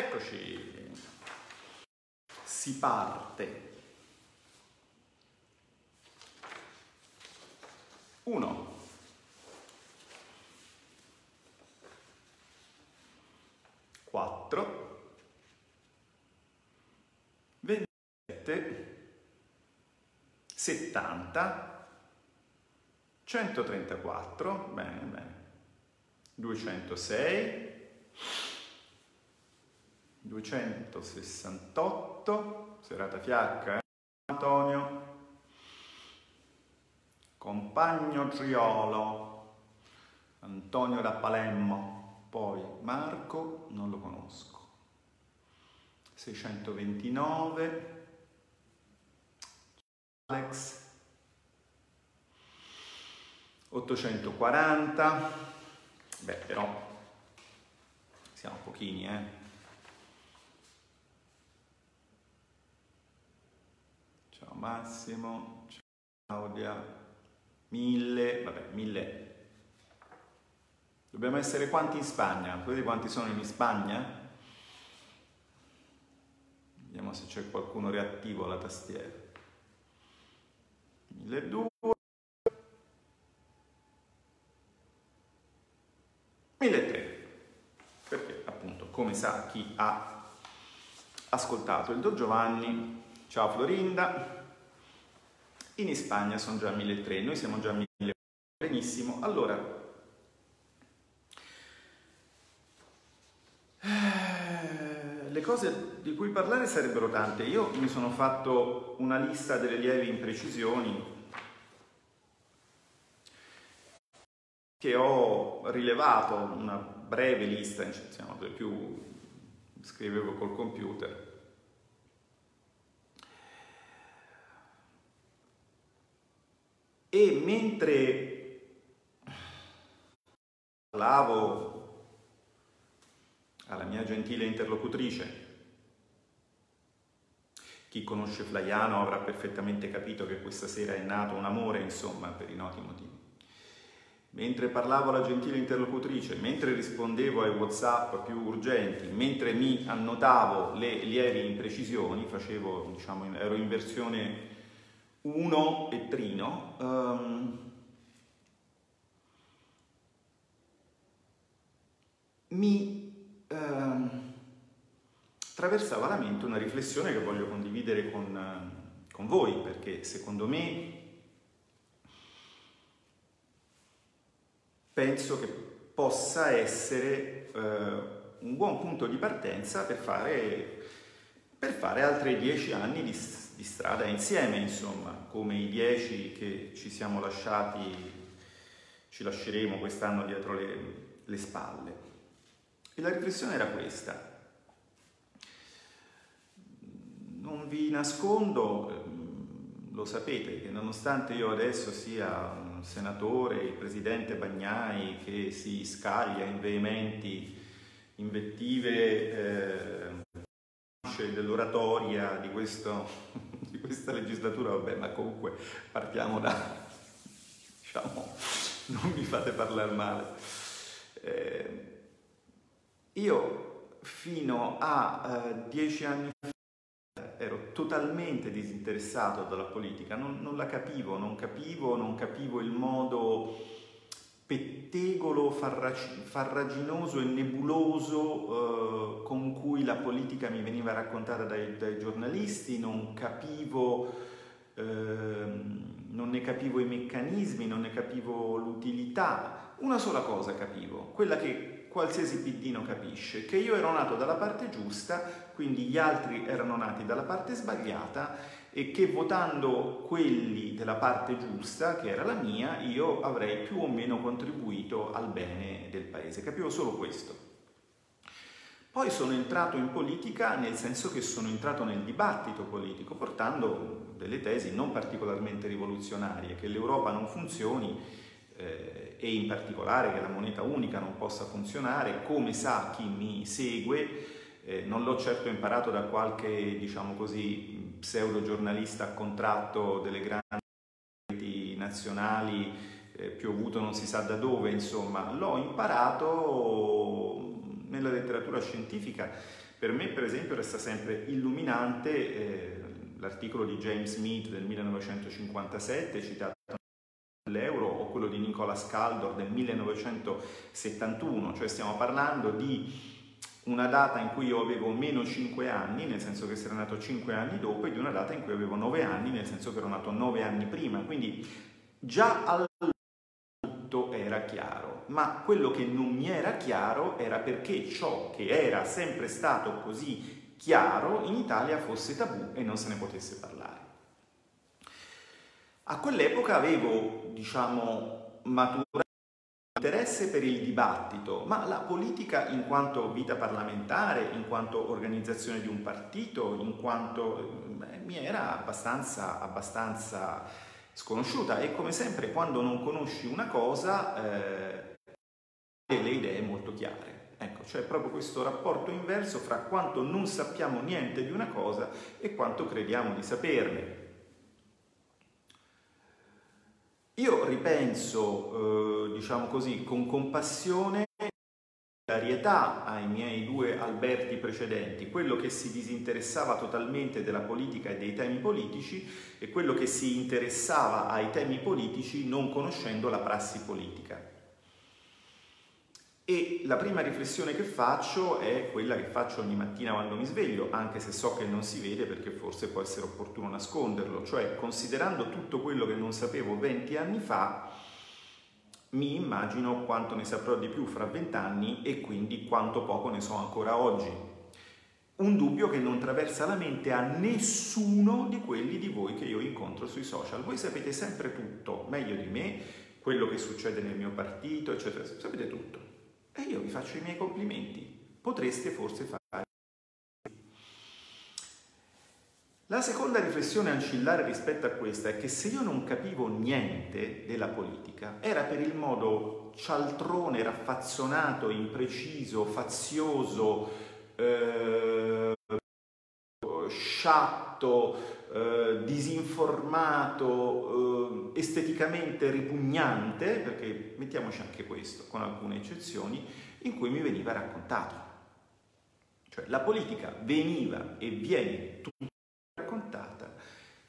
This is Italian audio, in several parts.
Eccoci. Si parte. Uno. Quattro. Ventisette. Settanta. Centotrentaquattro. Bene, bene. Duecentosei. 268, serata fiacca, eh? Antonio, compagno Triolo, Antonio da Palemmo, poi Marco, non lo conosco, 629, Alex, 840, beh però siamo pochini eh. Massimo, Claudia, mille, vabbè, mille. Dobbiamo essere quanti in Spagna? Vedete quanti sono in Spagna? Vediamo se c'è qualcuno reattivo alla tastiera. 1200. 1300. Perché appunto, come sa chi ha ascoltato il Don Giovanni, ciao Florinda, in Spagna sono già 1.300, noi siamo già a 1.000. Benissimo, allora, eh, le cose di cui parlare sarebbero tante. Io mi sono fatto una lista delle lievi imprecisioni che ho rilevato, una breve lista, insomma, più scrivevo col computer E mentre parlavo alla mia gentile interlocutrice, chi conosce Flaiano avrà perfettamente capito che questa sera è nato un amore, insomma, per i noti motivi. Mentre parlavo alla gentile interlocutrice, mentre rispondevo ai WhatsApp più urgenti, mentre mi annotavo le lievi imprecisioni, facevo, diciamo, ero in versione 1 e Trino, um, mi um, attraversava la mente una riflessione che voglio condividere con, con voi, perché secondo me penso che possa essere uh, un buon punto di partenza per fare, per fare altri dieci anni di di strada insieme, insomma, come i dieci che ci siamo lasciati, ci lasceremo quest'anno dietro le, le spalle. E la riflessione era questa. Non vi nascondo, ehm, lo sapete, che nonostante io adesso sia un senatore, il presidente Bagnai che si scaglia in veementi invettive eh, dell'oratoria di, questo, questa legislatura, vabbè, ma comunque partiamo da, diciamo, non mi fate parlare male. Eh, io fino a eh, dieci anni fa ero totalmente disinteressato dalla politica, non, non la capivo, non capivo, non capivo il modo pettegolo, farraginoso e nebuloso eh, con cui la politica mi veniva raccontata dai, dai giornalisti, non capivo, eh, non ne capivo i meccanismi, non ne capivo l'utilità. Una sola cosa capivo, quella che qualsiasi piddino capisce, che io ero nato dalla parte giusta, quindi gli altri erano nati dalla parte sbagliata e che votando quelli della parte giusta, che era la mia, io avrei più o meno contribuito al bene del paese. Capivo solo questo. Poi sono entrato in politica nel senso che sono entrato nel dibattito politico, portando delle tesi non particolarmente rivoluzionarie, che l'Europa non funzioni eh, e in particolare che la moneta unica non possa funzionare, come sa chi mi segue, eh, non l'ho certo imparato da qualche, diciamo così, pseudo giornalista a contratto delle grandi nazionali, eh, piovuto non si sa da dove, insomma, l'ho imparato nella letteratura scientifica. Per me per esempio resta sempre illuminante eh, l'articolo di James Mead del 1957 citato l'euro o quello di Nicolas Caldor del 1971, cioè stiamo parlando di una data in cui io avevo meno 5 anni, nel senso che sarei nato 5 anni dopo, e di una data in cui avevo 9 anni, nel senso che ero nato 9 anni prima. Quindi già allora tutto era chiaro, ma quello che non mi era chiaro era perché ciò che era sempre stato così chiaro in Italia fosse tabù e non se ne potesse parlare. A quell'epoca avevo, diciamo, maturato interesse per il dibattito, ma la politica in quanto vita parlamentare, in quanto organizzazione di un partito, in quanto eh, mi era abbastanza, abbastanza, sconosciuta e come sempre quando non conosci una cosa eh, le idee molto chiare. Ecco, c'è proprio questo rapporto inverso fra quanto non sappiamo niente di una cosa e quanto crediamo di saperne. Io ripenso, eh, diciamo così, con compassione solidarietà ai miei due Alberti precedenti, quello che si disinteressava totalmente della politica e dei temi politici e quello che si interessava ai temi politici non conoscendo la prassi politica. E la prima riflessione che faccio è quella che faccio ogni mattina quando mi sveglio, anche se so che non si vede perché forse può essere opportuno nasconderlo, cioè considerando tutto quello che non sapevo 20 anni fa, mi immagino quanto ne saprò di più fra 20 anni e quindi quanto poco ne so ancora oggi. Un dubbio che non traversa la mente a nessuno di quelli di voi che io incontro sui social. Voi sapete sempre tutto, meglio di me, quello che succede nel mio partito, eccetera, sapete tutto. E io vi faccio i miei complimenti. Potreste forse fare. La seconda riflessione ancillare rispetto a questa è che se io non capivo niente della politica era per il modo cialtrone, raffazzonato, impreciso, fazioso, eh, sciatto, eh, disinformato, eh, esteticamente ripugnante, perché mettiamoci anche questo, con alcune eccezioni, in cui mi veniva raccontato. Cioè la politica veniva e viene tutta raccontata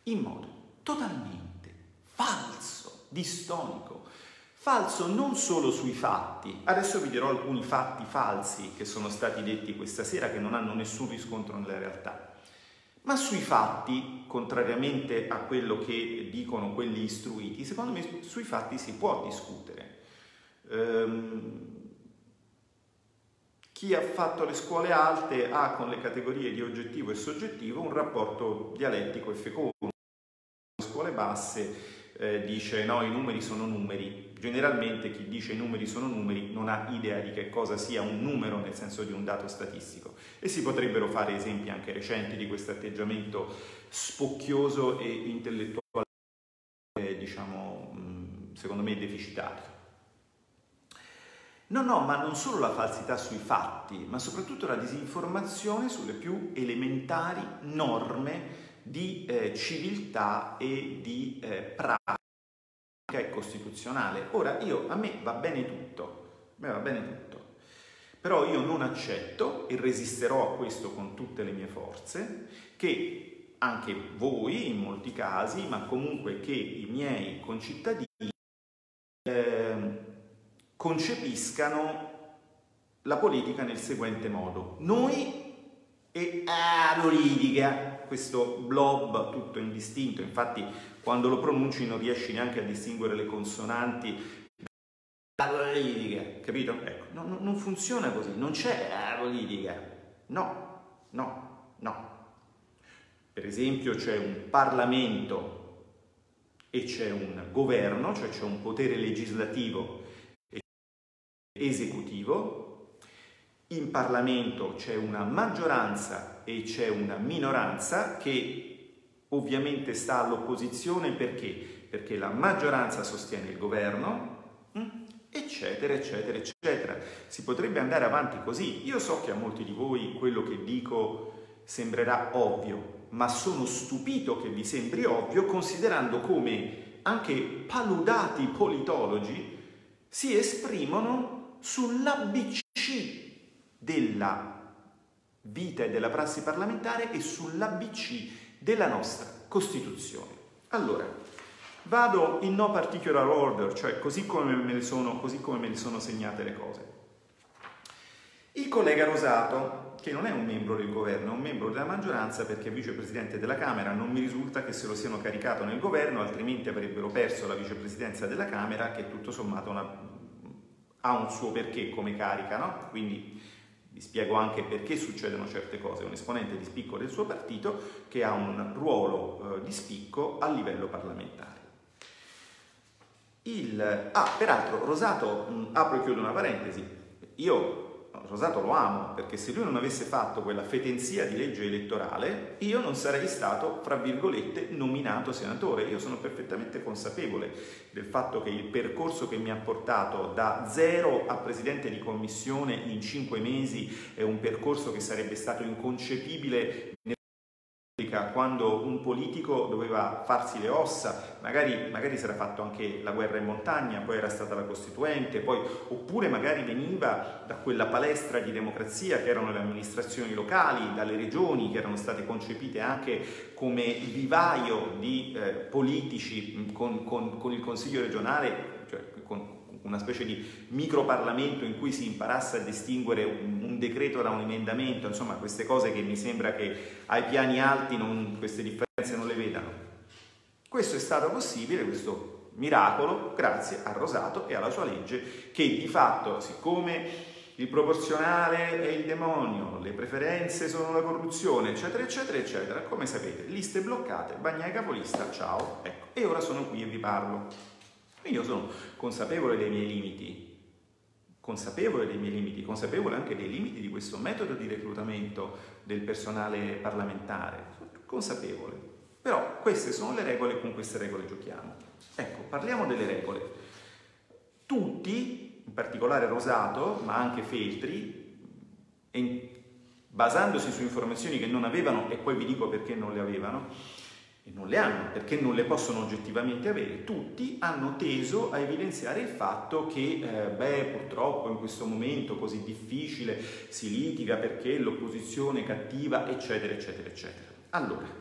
in modo totalmente falso, distonico. Falso non solo sui fatti, adesso vi dirò alcuni fatti falsi che sono stati detti questa sera che non hanno nessun riscontro nella realtà ma sui fatti, contrariamente a quello che dicono quelli istruiti, secondo me sui fatti si può discutere. Ehm, chi ha fatto le scuole alte ha con le categorie di oggettivo e soggettivo un rapporto dialettico e fecondo. Le scuole basse eh, dice no, i numeri sono numeri. Generalmente chi dice i numeri sono numeri non ha idea di che cosa sia un numero nel senso di un dato statistico. E si potrebbero fare esempi anche recenti di questo atteggiamento spocchioso e intellettuale, eh, diciamo, mm, secondo me deficitario. No, no, ma non solo la falsità sui fatti, ma soprattutto la disinformazione sulle più elementari norme di eh, civiltà e di eh, pratica e costituzionale. Ora, io, a me va bene tutto, a me va bene tutto, però io non accetto e resisterò a questo con tutte le mie forze, che anche voi in molti casi, ma comunque che i miei concittadini eh, concepiscano la politica nel seguente modo. Noi e ah, politica, questo blob tutto indistinto, infatti quando lo pronunci non riesci neanche a distinguere le consonanti la politica, capito? Ecco, no, no, non funziona così, non c'è la politica, no, no, no. Per esempio c'è un Parlamento e c'è un governo, cioè c'è un potere legislativo e esecutivo, in Parlamento c'è una maggioranza e c'è una minoranza che ovviamente sta all'opposizione perché? Perché la maggioranza sostiene il governo, mm, eccetera, eccetera, eccetera. Si potrebbe andare avanti così. Io so che a molti di voi quello che dico sembrerà ovvio, ma sono stupito che vi sembri ovvio considerando come anche paludati politologi si esprimono sull'ABC della vita e della prassi parlamentare e sull'ABC della nostra Costituzione. Allora, vado in no particular order, cioè così come me ne sono, come me ne sono segnate le cose. Il collega Rosato, che non è un membro del governo, è un membro della maggioranza perché è vicepresidente della Camera, non mi risulta che se lo siano caricato nel governo, altrimenti avrebbero perso la vicepresidenza della Camera, che tutto sommato una, ha un suo perché come carica, no? Quindi vi spiego anche perché succedono certe cose. Un esponente di spicco del suo partito che ha un ruolo eh, di spicco a livello parlamentare. Il... Ah, peraltro, Rosato, mh, apro e chiudo una parentesi, io Rosato lo amo, perché se lui non avesse fatto quella fetenzia di legge elettorale, io non sarei stato, fra virgolette, nominato senatore. Io sono perfettamente consapevole del fatto che il percorso che mi ha portato da zero a presidente di commissione in cinque mesi è un percorso che sarebbe stato inconcepibile quando un politico doveva farsi le ossa, magari, magari si era fatto anche la guerra in montagna, poi era stata la Costituente, poi, oppure magari veniva da quella palestra di democrazia che erano le amministrazioni locali, dalle regioni che erano state concepite anche come vivaio di eh, politici con, con, con il Consiglio regionale, cioè con, una specie di microparlamento in cui si imparasse a distinguere un, un, decreto da un emendamento, insomma queste cose che mi sembra che ai piani alti non, queste differenze non le vedano. Questo è stato possibile, questo miracolo, grazie a Rosato e alla sua legge che di fatto, siccome il proporzionale è il demonio, le preferenze sono la corruzione, eccetera, eccetera, eccetera, come sapete, liste bloccate, bagnai capolista, ciao, ecco, e ora sono qui e vi parlo. Io sono consapevole dei miei limiti, consapevole dei miei limiti, consapevole anche dei limiti di questo metodo di reclutamento del personale parlamentare, consapevole. Però queste sono le regole e con queste regole giochiamo. Ecco, parliamo delle regole. Tutti, in particolare Rosato, ma anche Feltri, basandosi su informazioni che non avevano, e poi vi dico perché non le avevano, e non le hanno perché non le possono oggettivamente avere, tutti hanno teso a evidenziare il fatto che, eh, beh, purtroppo in questo momento così difficile si litiga perché l'opposizione è cattiva, eccetera, eccetera, eccetera. Allora,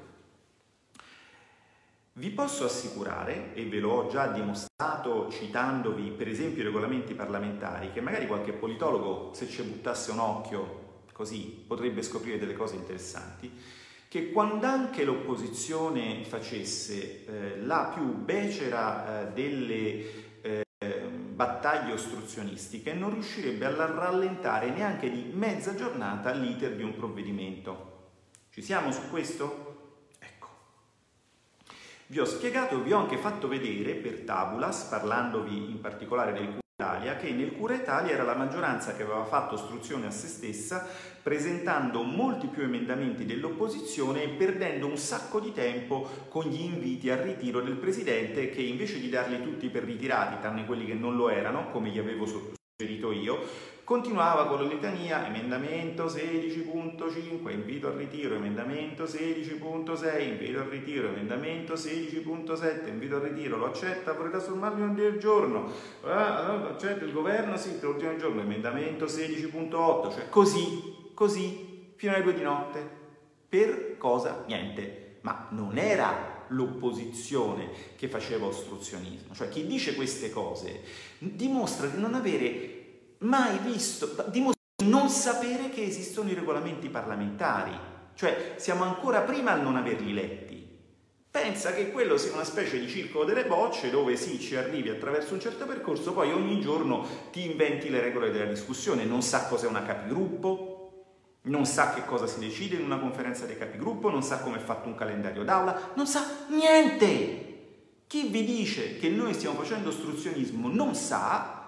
vi posso assicurare, e ve l'ho già dimostrato citandovi per esempio i regolamenti parlamentari, che magari qualche politologo, se ci buttasse un occhio così, potrebbe scoprire delle cose interessanti, che quando anche l'opposizione facesse eh, la più becera eh, delle eh, battaglie ostruzionistiche non riuscirebbe a rallentare neanche di mezza giornata l'iter di un provvedimento. Ci siamo su questo? Ecco. Vi ho spiegato, vi ho anche fatto vedere per tabulas, parlandovi in particolare del Italia, che nel Cura Italia era la maggioranza che aveva fatto ostruzione a se stessa, presentando molti più emendamenti dell'opposizione e perdendo un sacco di tempo con gli inviti al ritiro del Presidente che invece di darli tutti per ritirati, tranne quelli che non lo erano, come gli avevo suggerito io, Continuava con la litania, emendamento 16.5, invito al ritiro, emendamento 16.6, invito al ritiro, emendamento 16.7, invito al ritiro, lo accetta, vorrei trasformarlo del giorno, ah, accetta il governo, sì, l'ultimo giorno, emendamento 16.8, cioè così, così, fino alle due di notte. Per cosa? Niente. Ma non era l'opposizione che faceva ostruzionismo, cioè chi dice queste cose dimostra di non avere mai visto, dimostra di non sapere che esistono i regolamenti parlamentari, cioè siamo ancora prima al non averli letti. Pensa che quello sia una specie di circolo delle bocce dove sì, ci arrivi attraverso un certo percorso, poi ogni giorno ti inventi le regole della discussione, non sa cos'è una capigruppo, non sa che cosa si decide in una conferenza dei capigruppo, non sa come è fatto un calendario d'aula, non sa niente. Chi vi dice che noi stiamo facendo ostruzionismo non sa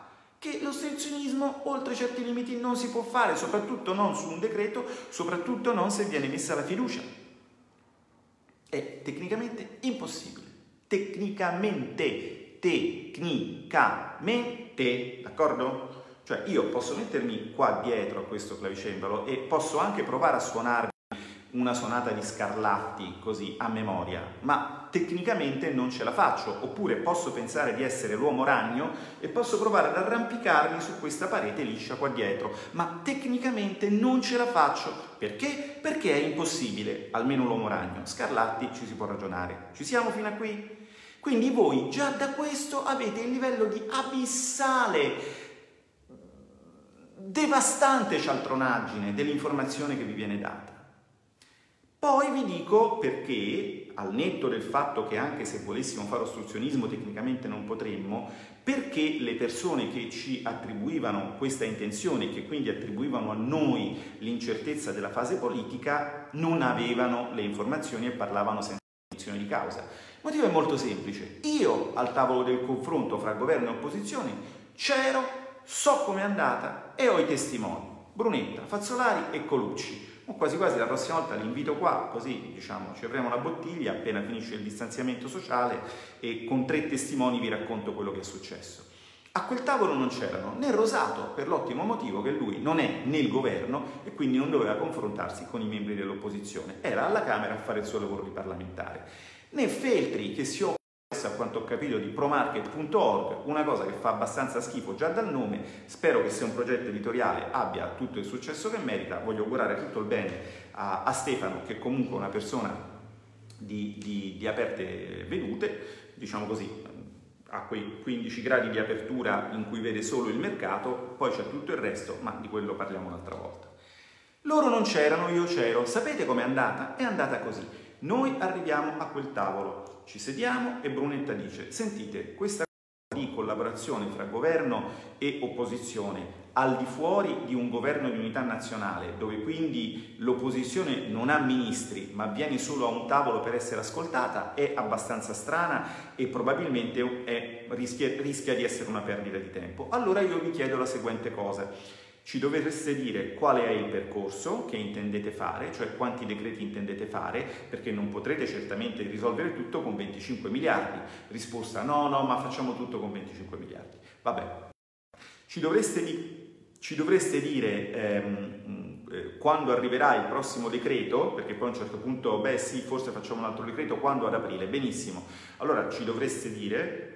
che l'ostruzionismo oltre certi limiti non si può fare, soprattutto non su un decreto, soprattutto non se viene messa la fiducia. È tecnicamente impossibile. Tecnicamente, tecnicamente, d'accordo? Cioè io posso mettermi qua dietro a questo clavicembalo e posso anche provare a suonarmi una sonata di Scarlatti così a memoria, ma tecnicamente non ce la faccio, oppure posso pensare di essere l'uomo ragno e posso provare ad arrampicarmi su questa parete liscia qua dietro, ma tecnicamente non ce la faccio. Perché? Perché è impossibile, almeno l'uomo ragno. Scarlatti ci si può ragionare. Ci siamo fino a qui? Quindi voi già da questo avete il livello di abissale, devastante cialtronaggine dell'informazione che vi viene data. Poi vi dico perché, al netto del fatto che anche se volessimo fare ostruzionismo tecnicamente non potremmo, perché le persone che ci attribuivano questa intenzione e che quindi attribuivano a noi l'incertezza della fase politica non avevano le informazioni e parlavano senza cognizione di causa. Il motivo è molto semplice. Io al tavolo del confronto fra governo e opposizione c'ero, so com'è andata e ho i testimoni. Brunetta, Fazzolari e Colucci o quasi quasi la prossima volta li invito qua, così diciamo ci apriamo una bottiglia appena finisce il distanziamento sociale e con tre testimoni vi racconto quello che è successo. A quel tavolo non c'erano né Rosato per l'ottimo motivo che lui non è nel governo e quindi non doveva confrontarsi con i membri dell'opposizione, era alla Camera a fare il suo lavoro di parlamentare, né Feltri che si occupa a quanto ho capito di promarket.org, una cosa che fa abbastanza schifo già dal nome, spero che sia un progetto editoriale abbia tutto il successo che merita, voglio augurare tutto il bene a, a Stefano che comunque è una persona di, di, di aperte vedute, diciamo così, a quei 15 gradi di apertura in cui vede solo il mercato, poi c'è tutto il resto, ma di quello parliamo un'altra volta. Loro non c'erano, io c'ero. Sapete com'è andata? È andata così. Noi arriviamo a quel tavolo, ci sediamo e Brunetta dice, sentite, questa di collaborazione fra governo e opposizione al di fuori di un governo di unità nazionale, dove quindi l'opposizione non ha ministri, ma viene solo a un tavolo per essere ascoltata, è abbastanza strana e probabilmente è, rischia, rischia di essere una perdita di tempo. Allora io vi chiedo la seguente cosa ci dovreste dire qual è il percorso che intendete fare, cioè quanti decreti intendete fare, perché non potrete certamente risolvere tutto con 25 miliardi. Risposta no, no, ma facciamo tutto con 25 miliardi. Vabbè, ci dovreste, di, ci dovreste dire ehm, eh, quando arriverà il prossimo decreto, perché poi a un certo punto, beh sì, forse facciamo un altro decreto, quando ad aprile, benissimo. Allora ci dovreste dire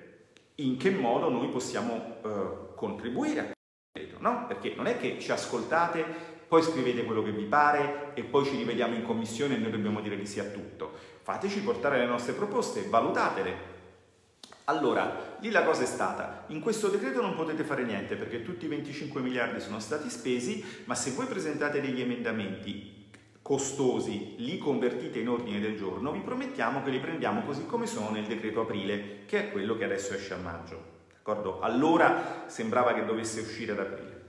in che modo noi possiamo eh, contribuire no? Perché non è che ci ascoltate, poi scrivete quello che vi pare e poi ci rivediamo in commissione e noi dobbiamo dire di sì a tutto. Fateci portare le nostre proposte, valutatele. Allora, lì la cosa è stata, in questo decreto non potete fare niente perché tutti i 25 miliardi sono stati spesi, ma se voi presentate degli emendamenti costosi, li convertite in ordine del giorno, vi promettiamo che li prendiamo così come sono nel decreto aprile, che è quello che adesso esce a maggio. D'accordo? Allora sembrava che dovesse uscire ad aprile.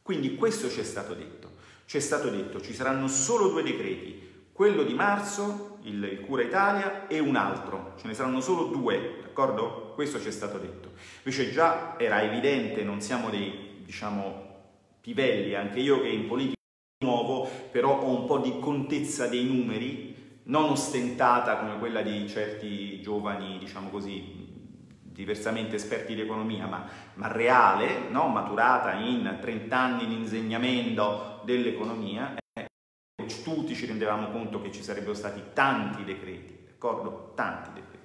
Quindi questo ci è stato detto. Ci è stato detto ci saranno solo due decreti, quello di marzo, il, il Cura Italia, e un altro. Ce ne saranno solo due, d'accordo? Questo ci è stato detto. Invece già era evidente, non siamo dei, diciamo, pivelli, anche io che in politica nuovo, però ho un po' di contezza dei numeri, non ostentata come quella di certi giovani, diciamo così, diversamente esperti di economia, ma, ma reale, no? maturata in 30 anni di insegnamento dell'economia, eh, tutti ci rendevamo conto che ci sarebbero stati tanti decreti, d'accordo? Tanti decreti.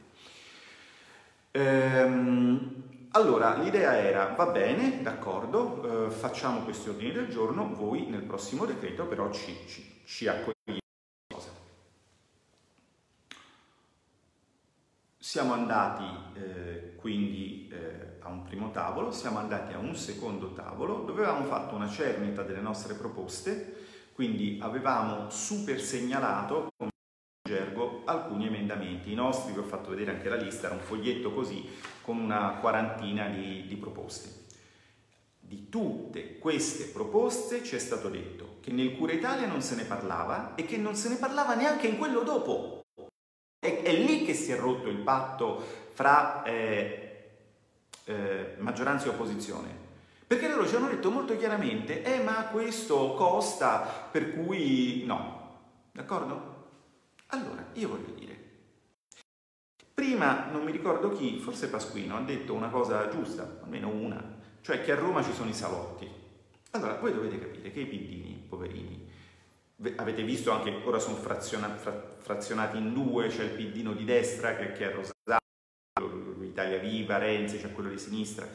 Ehm, allora, l'idea era, va bene, d'accordo, eh, facciamo questi ordini del giorno, voi nel prossimo decreto però ci, ci, ci accogliete. Siamo andati eh, quindi eh, a un primo tavolo, siamo andati a un secondo tavolo dove avevamo fatto una cernita delle nostre proposte, quindi avevamo super segnalato come gergo alcuni emendamenti. I nostri, vi ho fatto vedere anche la lista, era un foglietto così con una quarantina di, di proposte. Di tutte queste proposte ci è stato detto che nel Cura Italia non se ne parlava e che non se ne parlava neanche in quello dopo. È, è lì che si è rotto il patto fra eh, eh, maggioranza e opposizione. Perché loro ci hanno detto molto chiaramente, eh ma questo costa, per cui no. D'accordo? Allora, io voglio dire, prima non mi ricordo chi, forse Pasquino, ha detto una cosa giusta, almeno una, cioè che a Roma ci sono i salotti. Allora, voi dovete capire che i pindini, poverini, avete visto anche, ora sono frazionati, frazionati in due, c'è il piddino di destra che, che è Rosario, Italia Viva, Renzi, c'è quello di sinistra.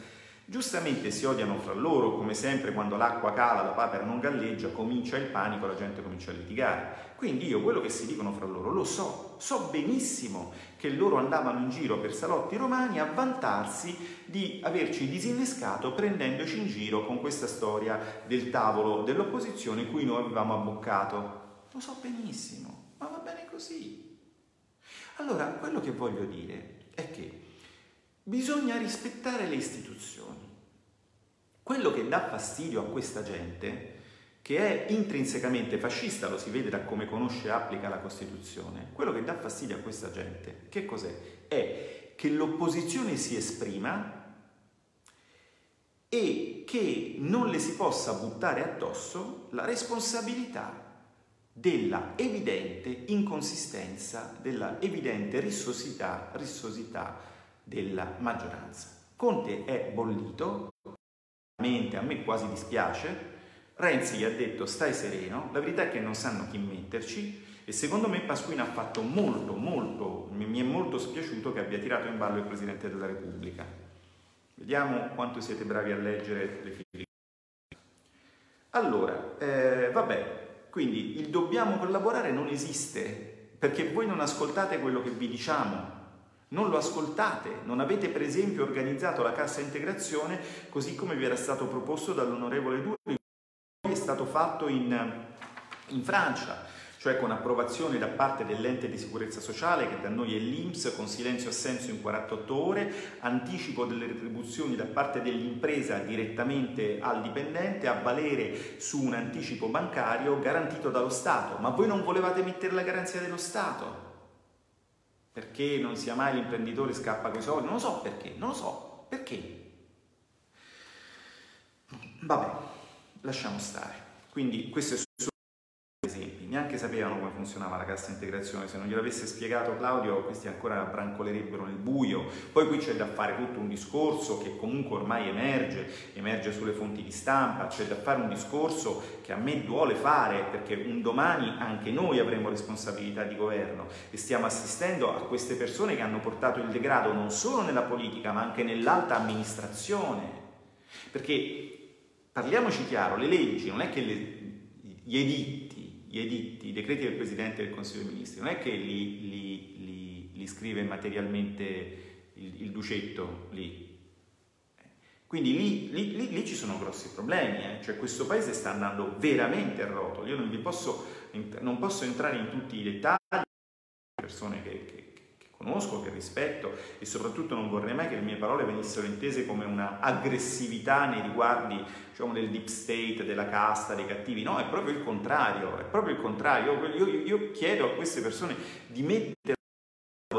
Giustamente si odiano fra loro, come sempre quando l'acqua cala, la papera non galleggia, comincia il panico, la gente comincia a litigare. Quindi io quello che si dicono fra loro lo so, so benissimo che loro andavano in giro per salotti romani a vantarsi di averci disinnescato prendendoci in giro con questa storia del tavolo dell'opposizione cui noi avevamo abboccato. Lo so benissimo, ma va bene così. Allora, quello che voglio dire è che bisogna rispettare le istituzioni. Quello che dà fastidio a questa gente che è intrinsecamente fascista, lo si vede da come conosce e applica la Costituzione, quello che dà fastidio a questa gente, che cos'è? È che l'opposizione si esprima e che non le si possa buttare addosso la responsabilità della evidente inconsistenza, della evidente rissosità, rissosità della maggioranza. Conte è bollito, a me quasi dispiace, Renzi gli ha detto stai sereno, la verità è che non sanno chi metterci e secondo me Pasquino ha fatto molto, molto, mi è molto spiaciuto che abbia tirato in ballo il Presidente della Repubblica. Vediamo quanto siete bravi a leggere le figlie. Allora, eh, vabbè, quindi il dobbiamo collaborare non esiste perché voi non ascoltate quello che vi diciamo, non lo ascoltate, non avete per esempio organizzato la cassa integrazione così come vi era stato proposto dall'onorevole Duri è stato fatto in, in Francia, cioè con approvazione da parte dell'ente di sicurezza sociale che da noi è l'INPS con silenzio assenso in 48 ore, anticipo delle retribuzioni da parte dell'impresa direttamente al dipendente a valere su un anticipo bancario garantito dallo Stato. Ma voi non volevate mettere la garanzia dello Stato? Perché non sia mai l'imprenditore scappa con i soldi? Non lo so perché, non lo so perché. Vabbè lasciamo stare. Quindi questo è neanche sapevano come funzionava la cassa integrazione, se non gliel'avesse spiegato Claudio questi ancora brancolerebbero nel buio. Poi qui c'è da fare tutto un discorso che comunque ormai emerge, emerge sulle fonti di stampa, c'è da fare un discorso che a me duole fare perché un domani anche noi avremo responsabilità di governo e stiamo assistendo a queste persone che hanno portato il degrado non solo nella politica ma anche nell'alta amministrazione. Perché parliamoci chiaro, le leggi non è che le, gli editti, gli editti, i decreti del Presidente del Consiglio dei Ministri, non è che li, li, li, li scrive materialmente il, il ducetto lì. Quindi lì, lì, ci sono grossi problemi, eh? cioè questo paese sta andando veramente a rotolo. Io non, posso, non posso entrare in tutti i dettagli, persone che conosco, che rispetto e soprattutto non vorrei mai che le mie parole venissero intese come una aggressività nei riguardi diciamo, del deep state, della casta, dei cattivi. No, è proprio il contrario, è proprio il contrario. Io, io, io chiedo a queste persone di mettere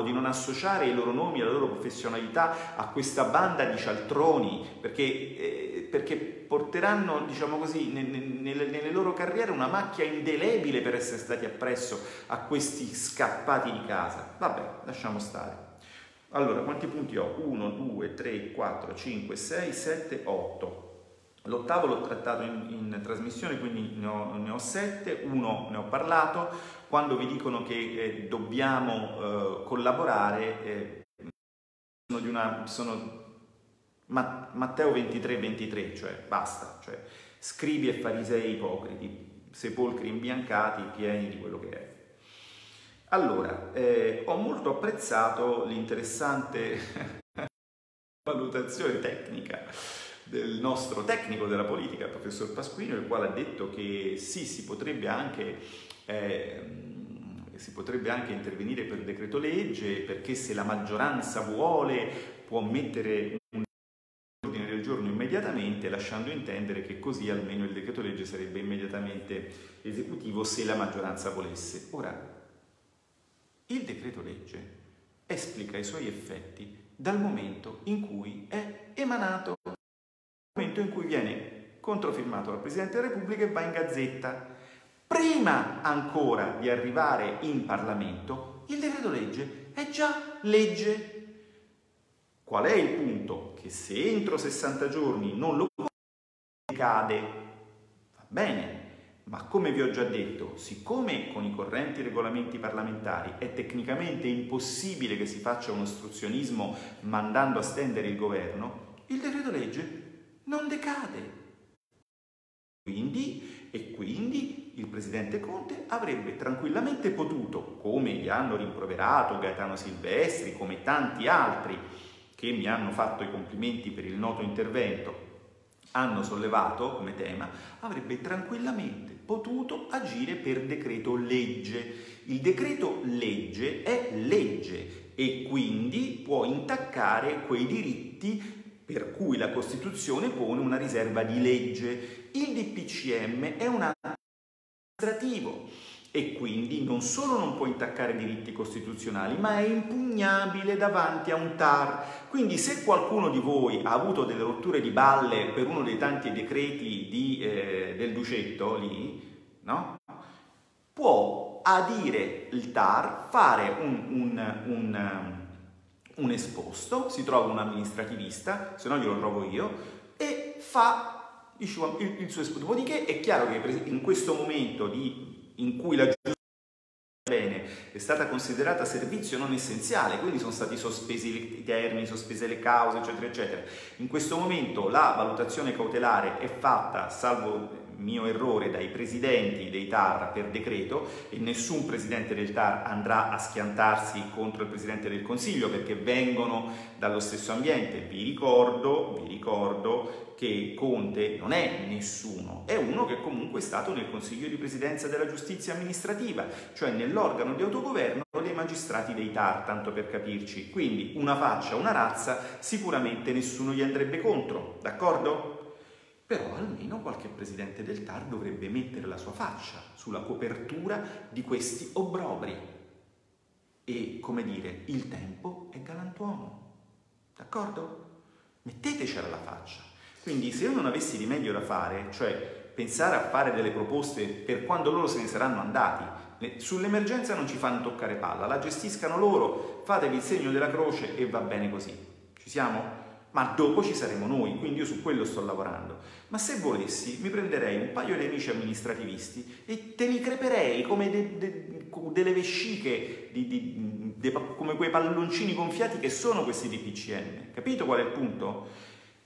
di non associare i loro nomi la loro professionalità a questa banda di cialtroni, perché, eh, perché porteranno, diciamo così, nelle, nelle, loro carriere una macchia indelebile per essere stati appresso a questi scappati di casa. Vabbè, lasciamo stare. Allora, quanti punti ho? 1, 2, 3, 4, 5, 6, 7, 8. L'ottavo l'ho trattato in, in, trasmissione, quindi ne ho, ne ho, sette, uno ne ho parlato. Quando vi dicono che eh, dobbiamo eh, collaborare, eh, sono, di una, sono Ma, Matteo 23, 23, cioè basta, cioè, scrivi e farisei ipocriti, sepolcri imbiancati, pieni di quello che è. Allora, eh, ho molto apprezzato l'interessante valutazione tecnica del nostro tecnico della politica, il professor Pasquino, il quale ha detto che sì, si potrebbe anche, eh, si potrebbe anche intervenire per decreto legge, perché se la maggioranza vuole può mettere un immediatamente, lasciando intendere che così almeno il decreto legge sarebbe immediatamente esecutivo se la maggioranza volesse. Ora, il decreto legge esplica i suoi effetti dal momento in cui è emanato momento in cui viene controfirmato dal Presidente della Repubblica e va in gazzetta. Prima ancora di arrivare in Parlamento, il decreto legge è già legge. Qual è il punto? Che se entro 60 giorni non lo cade, va bene, ma come vi ho già detto, siccome con i correnti regolamenti parlamentari è tecnicamente impossibile che si faccia un ostruzionismo mandando a stendere il governo, il decreto legge non decade. Quindi, e quindi il presidente Conte avrebbe tranquillamente potuto, come gli hanno rimproverato Gaetano Silvestri, come tanti altri che mi hanno fatto i complimenti per il noto intervento, hanno sollevato come tema, avrebbe tranquillamente potuto agire per decreto legge. Il decreto legge è legge e quindi può intaccare quei diritti per cui la Costituzione pone una riserva di legge. Il DPCM è un atto amministrativo e quindi non solo non può intaccare diritti costituzionali, ma è impugnabile davanti a un TAR. Quindi se qualcuno di voi ha avuto delle rotture di balle per uno dei tanti decreti di, eh, del Ducetto lì, no? può adire il TAR, fare un, un, un, un esposto, si trova un amministrativista, se no glielo trovo io, e fa il, il suo esposto. Dopodiché è chiaro che in questo momento di in cui la giustizia bene è stata considerata servizio non essenziale, quindi sono stati sospesi i termini, sospese le cause, eccetera, eccetera. In questo momento la valutazione cautelare è fatta, salvo mio errore, dai presidenti dei TAR per decreto e nessun presidente del TAR andrà a schiantarsi contro il presidente del Consiglio perché vengono dallo stesso ambiente. Vi ricordo, vi ricordo che Conte non è nessuno, è uno che comunque è stato nel Consiglio di Presidenza della Giustizia Amministrativa, cioè nell'organo di autogoverno dei magistrati dei TAR, tanto per capirci. Quindi una faccia, una razza, sicuramente nessuno gli andrebbe contro, d'accordo? Però almeno qualche presidente del TAR dovrebbe mettere la sua faccia sulla copertura di questi obbrobri. E, come dire, il tempo è galantuomo, d'accordo? Mettetecela la faccia. Quindi se io non avessi rimedio da fare, cioè pensare a fare delle proposte per quando loro se ne saranno andati, sull'emergenza non ci fanno toccare palla, la gestiscano loro, fatevi il segno della croce e va bene così. Ci siamo? Ma dopo ci saremo noi, quindi io su quello sto lavorando. Ma se volessi, mi prenderei un paio di amici amministrativisti e te li creperei come de, de, delle vesciche, di, di, come quei palloncini gonfiati che sono questi DPCM. Capito qual è il punto?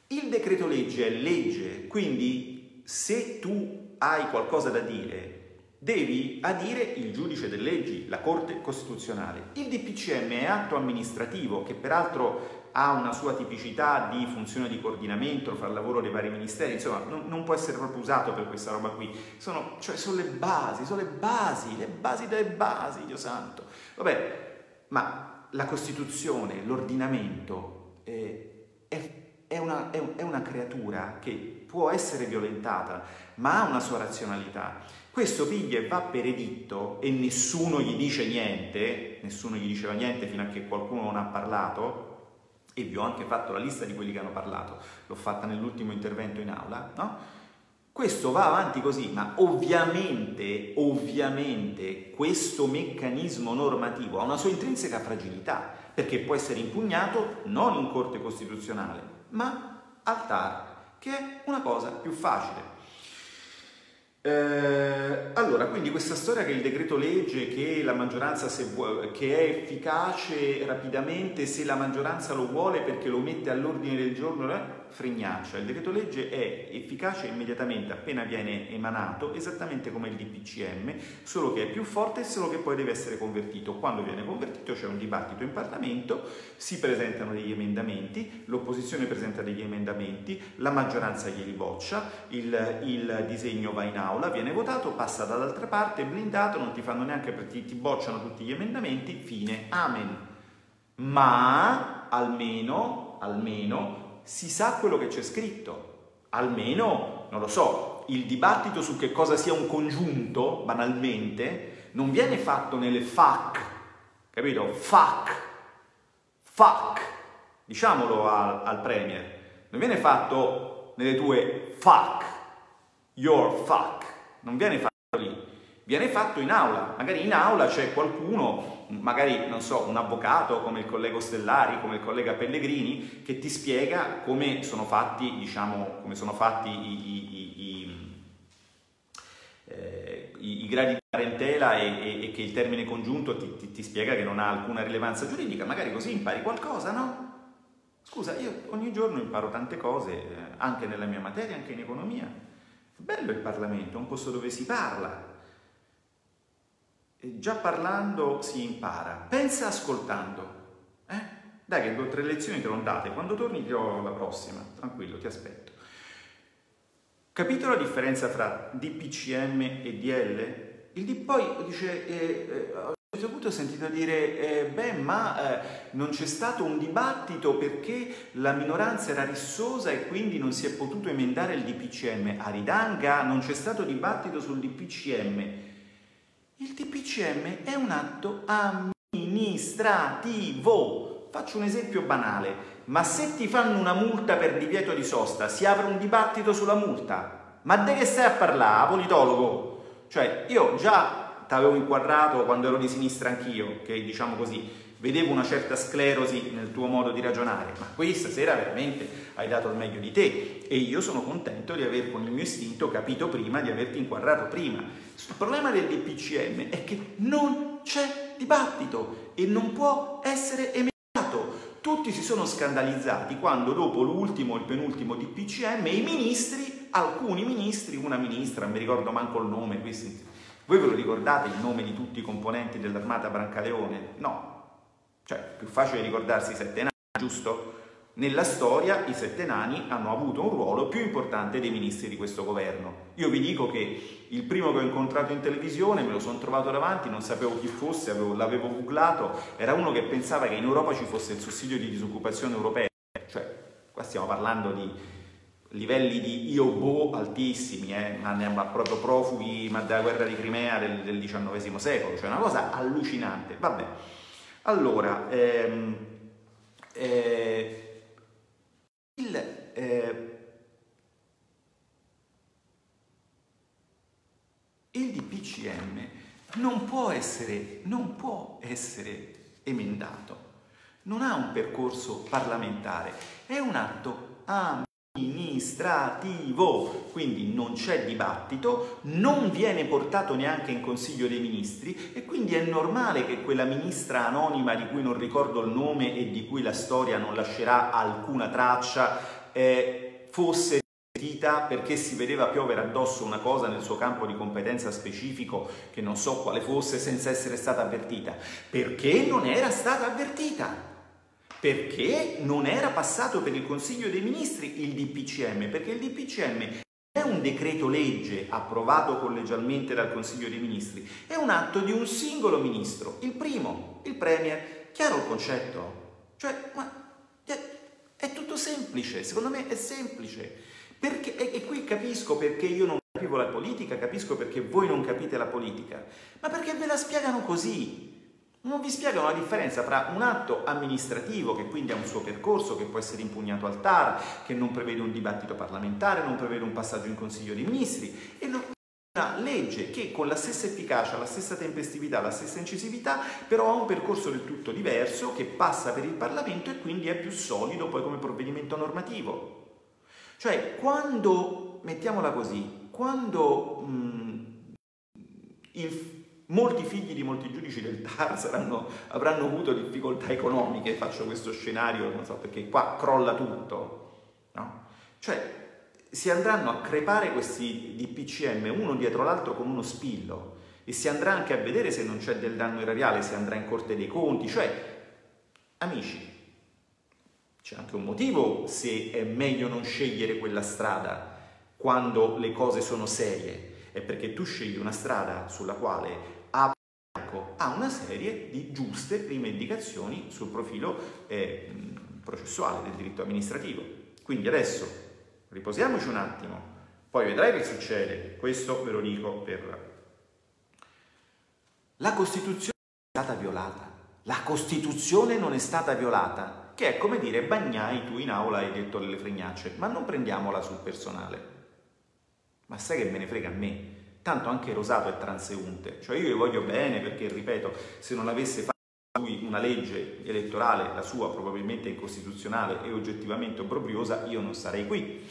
Il decreto legge è legge, quindi se tu hai qualcosa da dire, devi adire il giudice delle leggi, la Corte Costituzionale. Il DPCM è atto amministrativo che peraltro ha una sua tipicità di funzione di coordinamento fra il lavoro dei vari ministeri, insomma non, non può essere proprio usato per questa roba qui, sono, cioè, sono le basi, sono le basi, le basi delle basi, Dio santo. Vabbè, ma la Costituzione, l'ordinamento eh, è, è, una, è, è una creatura che può essere violentata, ma ha una sua razionalità. Questo piglia e va per editto e nessuno gli dice niente, nessuno gli diceva niente fino a che qualcuno non ha parlato, e vi ho anche fatto la lista di quelli che hanno parlato, l'ho fatta nell'ultimo intervento in aula, no? Questo va avanti così, ma ovviamente, ovviamente questo meccanismo normativo ha una sua intrinseca fragilità, perché può essere impugnato non in Corte Costituzionale, ma al TAR, che è una cosa più facile. Eh, allora, quindi questa storia che il decreto legge, che la maggioranza vuole, che è efficace rapidamente se la maggioranza lo vuole perché lo mette all'ordine del giorno, eh, fregnaccia. Il decreto legge è efficace immediatamente appena viene emanato, esattamente come il DPCM, solo che è più forte e solo che poi deve essere convertito. Quando viene convertito c'è un dibattito in Parlamento, si presentano degli emendamenti, l'opposizione presenta degli emendamenti, la maggioranza glieli boccia, il, il disegno va in aula, viene votato, passa dall'altra parte, blindato, non ti fanno neanche perché ti bocciano tutti gli emendamenti, fine, amen. Ma almeno, almeno si sa quello che c'è scritto, almeno, non lo so, il dibattito su che cosa sia un congiunto, banalmente, non viene fatto nelle FAC, capito? FAC, FAC, diciamolo al, al Premier, non viene fatto nelle tue FAC, your FAC, non viene fatto lì, viene fatto in aula, magari in aula c'è qualcuno magari, non so, un avvocato come il collega Stellari, come il collega Pellegrini, che ti spiega come sono fatti, diciamo, come sono fatti i, i, eh, i, i, gradi di parentela e, e, e, che il termine congiunto ti, ti, ti spiega che non ha alcuna rilevanza giuridica, magari così impari qualcosa, no? Scusa, io ogni giorno imparo tante cose, eh, anche nella mia materia, anche in economia. È bello il Parlamento, è un posto dove si parla. Già parlando si impara. Pensa ascoltando. Eh? Dai che due o tre lezioni te l'ho date, quando torni ti do la prossima, tranquillo, ti aspetto. Capito la differenza tra DPCM e DL? Il D poi dice, eh, eh, a un certo punto ho sentito dire, eh, beh, ma eh, non c'è stato un dibattito perché la minoranza era rissosa e quindi non si è potuto emendare il DPCM. Aridanga, non c'è stato dibattito sul DPCM. Il DPCM è un atto amministrativo. Faccio un esempio banale ma se ti fanno una multa per divieto di sosta, si apre un dibattito sulla multa. Ma di che stai a parlare, politologo? Cioè, io già ti avevo inquadrato quando ero di sinistra anch'io, che diciamo così, vedevo una certa sclerosi nel tuo modo di ragionare, ma qui stasera veramente hai dato il meglio di te e io sono contento di aver con il mio istinto capito prima, di averti inquadrato prima. Il problema del DPCM è che non c'è dibattito e non può essere emesso tutti si sono scandalizzati quando dopo l'ultimo, il penultimo DPCM, i ministri, alcuni ministri, una ministra, non mi ricordo manco il nome, questi, voi ve lo ricordate il nome di tutti i componenti dell'armata Brancaleone? No, cioè più facile ricordarsi i sette nani, giusto? Nella storia i sette nani hanno avuto un ruolo più importante dei ministri di questo governo. Io vi dico che il primo che ho incontrato in televisione, me lo sono trovato davanti, non sapevo chi fosse, avevo, l'avevo googlato, era uno che pensava che in Europa ci fosse il sussidio di disoccupazione europea. Cioè, qua stiamo parlando di livelli di io boh altissimi, eh, ma, ma proprio profughi ma della guerra di Crimea del, del XIX secolo, cioè una cosa allucinante. Vabbè, allora... Ehm, eh, il, eh, il DPCM non può, essere, non può essere emendato, non ha un percorso parlamentare, è un atto amministrativo amministrativo, quindi non c'è dibattito, non viene portato neanche in Consiglio dei Ministri e quindi è normale che quella ministra anonima di cui non ricordo il nome e di cui la storia non lascerà alcuna traccia eh, fosse perché si vedeva piovere addosso una cosa nel suo campo di competenza specifico che non so quale fosse senza essere stata avvertita, perché non era stata avvertita perché non era passato per il Consiglio dei Ministri il DPCM, perché il DPCM è un decreto legge approvato collegialmente dal Consiglio dei Ministri, è un atto di un singolo ministro, il primo, il Premier. Chiaro il concetto? Cioè, ma è tutto semplice, secondo me è semplice. Perché, e, e qui capisco perché io non capivo la politica, capisco perché voi non capite la politica, ma perché ve la spiegano così non vi spiegano la differenza tra un atto amministrativo che quindi ha un suo percorso, che può essere impugnato al TAR, che non prevede un dibattito parlamentare, non prevede un passaggio in Consiglio dei Ministri, e una legge che con la stessa efficacia, la stessa tempestività, la stessa incisività, però ha un percorso del tutto diverso, che passa per il Parlamento e quindi è più solido poi come provvedimento normativo. Cioè, quando, mettiamola così, quando mh, il Molti figli di molti giudici del TAR saranno, avranno avuto difficoltà economiche, faccio questo scenario, non so perché qua crolla tutto, no? Cioè si andranno a crepare questi DPCM uno dietro l'altro con uno spillo e si andrà anche a vedere se non c'è del danno erariale, si andrà in corte dei conti, cioè amici, c'è anche un motivo se è meglio non scegliere quella strada quando le cose sono serie, è perché tu scegli una strada sulla quale ha una serie di giuste rivendicazioni sul profilo eh, processuale del diritto amministrativo. Quindi adesso riposiamoci un attimo, poi vedrai che succede, questo ve lo dico per... La Costituzione è stata violata, la Costituzione non è stata violata, che è come dire Bagnai tu in aula hai detto delle fregnacce, ma non prendiamola sul personale. Ma sai che me ne frega a me? Tanto anche Rosato è transeunte, cioè io gli voglio bene perché, ripeto, se non avesse fatto lui una legge elettorale, la sua probabilmente incostituzionale e oggettivamente obbrobriosa, io non sarei qui.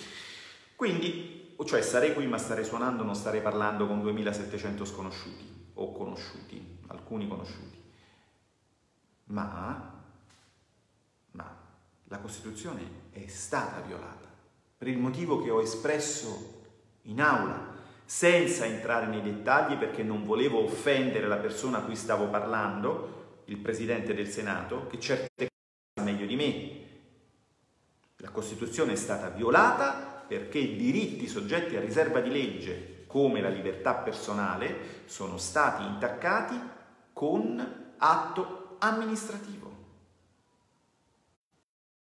Quindi cioè sarei qui ma starei suonando, non starei parlando con 2700 sconosciuti o conosciuti, alcuni conosciuti. Ma, ma la Costituzione è stata violata per il motivo che ho espresso in aula, senza entrare nei dettagli perché non volevo offendere la persona a cui stavo parlando, il Presidente del Senato, che certe cose sa meglio di me. La Costituzione è stata violata perché diritti soggetti a riserva di legge, come la libertà personale, sono stati intaccati con atto amministrativo.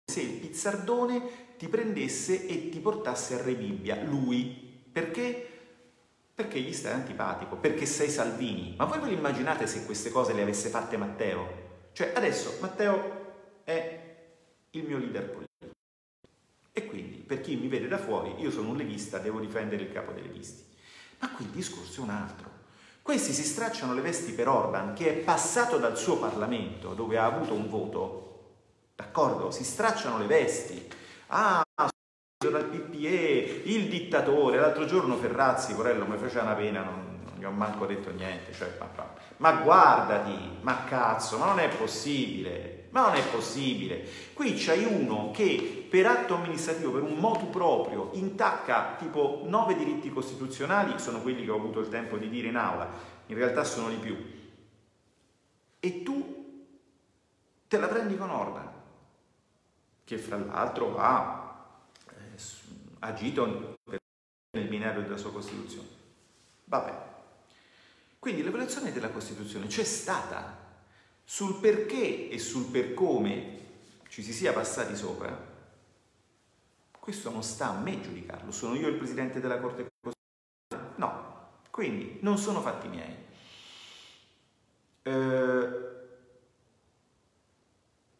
Se il pizzardone ti prendesse e ti portasse a Re Bibbia, lui. Perché? Perché gli stai antipatico, perché sei Salvini. Ma voi ve lo immaginate se queste cose le avesse fatte Matteo? Cioè adesso Matteo è il mio leader politico. E quindi, per chi mi vede da fuori, io sono un leghista, devo difendere il capo dei leghisti. Ma qui il discorso è un altro. Questi si stracciano le vesti per Orban, che è passato dal suo Parlamento, dove ha avuto un voto, d'accordo? Si stracciano le vesti Ah, dal PPE, il dittatore. L'altro giorno Ferrazzi, Corello, mi faceva una pena, non, non gli ho manco detto niente. Cioè, ma, ma, ma guardati, ma cazzo, ma non è possibile. Ma non è possibile. Qui c'hai uno che per atto amministrativo, per un motu proprio, intacca tipo nove diritti costituzionali, sono quelli che ho avuto il tempo di dire in aula, in realtà sono di più. E tu te la prendi con Orban che fra l'altro eh, agito nel binario della sua Costituzione. Vabbè. Quindi l'evoluzione della Costituzione c'è stata sul perché e sul per come ci si sia passati sopra. Questo non sta a me giudicarlo, sono io il presidente della Corte Costituzionale. No, quindi non sono fatti miei. Eh,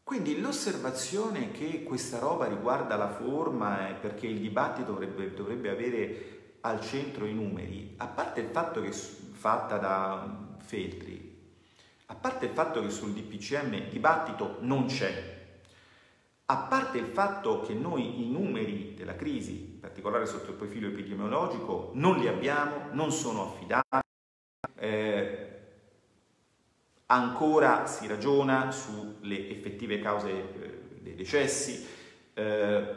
quindi l'osservazione che questa roba riguarda la forma e perché il dibattito dovrebbe, dovrebbe, avere al centro i numeri, a parte il fatto che fatta da Feltri, a parte il fatto che sul DPCM dibattito non c'è, a parte il fatto che noi i numeri della crisi, in particolare sotto il profilo epidemiologico, non li abbiamo, non sono affidati, eh, Ancora si ragiona sulle effettive cause eh, dei decessi. Eh,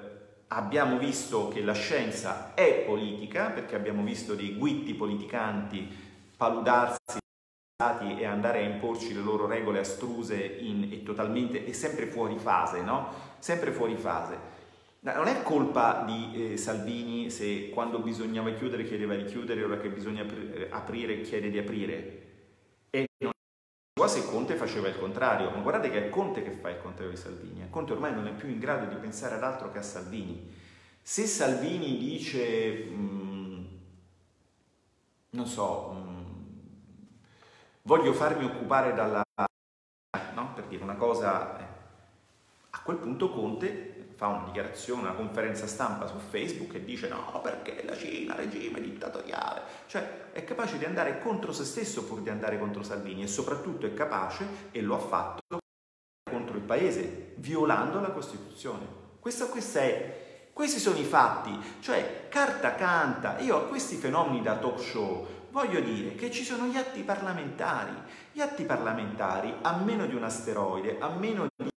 abbiamo visto che la scienza è politica, perché abbiamo visto dei guitti politicanti paludarsi e andare a imporci le loro regole astruse in, e totalmente e sempre fuori fase, no? Sempre fuori fase. Non è colpa di eh, Salvini se quando bisognava chiudere chiedeva di chiudere, ora che bisogna aprire chiede di aprire. E non Quasi Conte faceva il contrario, ma guardate che è Conte che fa il contrario di Salvini. Conte ormai non è più in grado di pensare ad altro che a Salvini. Se Salvini dice, mh, mm, non so, mh, mm, voglio farmi occupare dalla... No? per dire una cosa, eh, a quel punto Conte fa una dichiarazione, una conferenza stampa su Facebook e dice no, perché la Cina, regime dittatoriale, cioè è capace di andare contro se stesso pur di andare contro Salvini e soprattutto è capace, e lo ha fatto, contro il paese, violando la Costituzione. Questo, questa è, questi sono i fatti, cioè carta canta, io a questi fenomeni da talk show voglio dire che ci sono gli atti parlamentari, gli atti parlamentari a meno di un asteroide, a meno di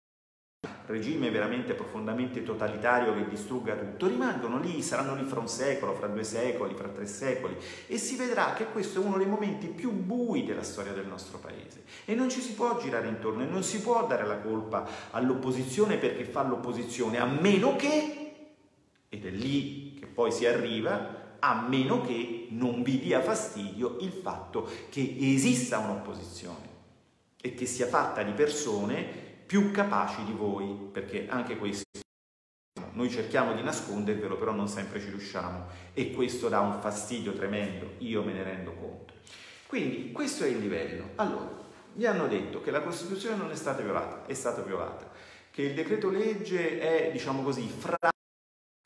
regime veramente profondamente totalitario che distrugga tutto, rimangono lì, saranno lì fra un secolo, fra due secoli, fra tre secoli e si vedrà che questo è uno dei momenti più bui della storia del nostro paese. E non ci si può girare intorno e non si può dare la colpa all'opposizione perché fa l'opposizione, a meno che, ed è lì che poi si arriva, a meno che non vi dia fastidio il fatto che esista un'opposizione e che sia fatta di persone più capaci di voi, perché anche questo noi cerchiamo di nascondervelo, però non sempre ci riusciamo e questo dà un fastidio tremendo, io me ne rendo conto. Quindi questo è il livello. Allora, gli hanno detto che la Costituzione non è stata violata, è stata violata, che il decreto legge è, diciamo così, fra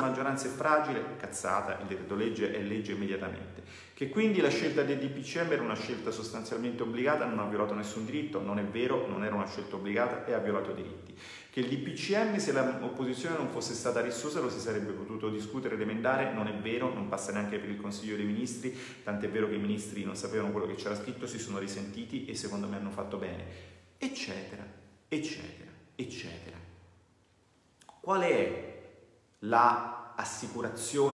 la maggioranza è fragile, cazzata, il decreto legge è legge immediatamente. Che quindi la scelta del DPCM era una scelta sostanzialmente obbligata, non ha violato nessun diritto, non è vero, non era una scelta obbligata e ha violato diritti. Che il DPCM, se l'opposizione non fosse stata rissosa, lo si sarebbe potuto discutere ed emendare, non è vero, non passa neanche per il Consiglio dei Ministri, tant'è vero che i ministri non sapevano quello che c'era scritto, si sono risentiti e secondo me hanno fatto bene, eccetera, eccetera, eccetera. Qual è la assicurazione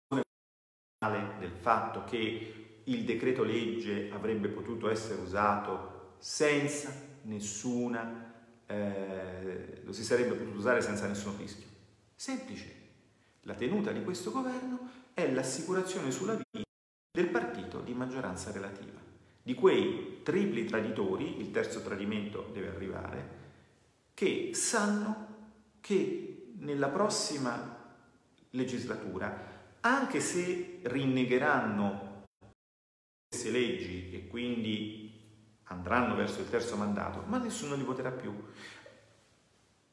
del fatto che il decreto legge avrebbe potuto essere usato senza nessuna, eh, lo si sarebbe potuto usare senza nessun rischio? Semplice. La tenuta di questo governo è l'assicurazione sulla vita del partito di maggioranza relativa, di quei tripli traditori, il terzo tradimento deve arrivare, che sanno che nella prossima legislatura, anche se rinnegheranno queste leggi e quindi andranno verso il terzo mandato, ma nessuno li voterà più.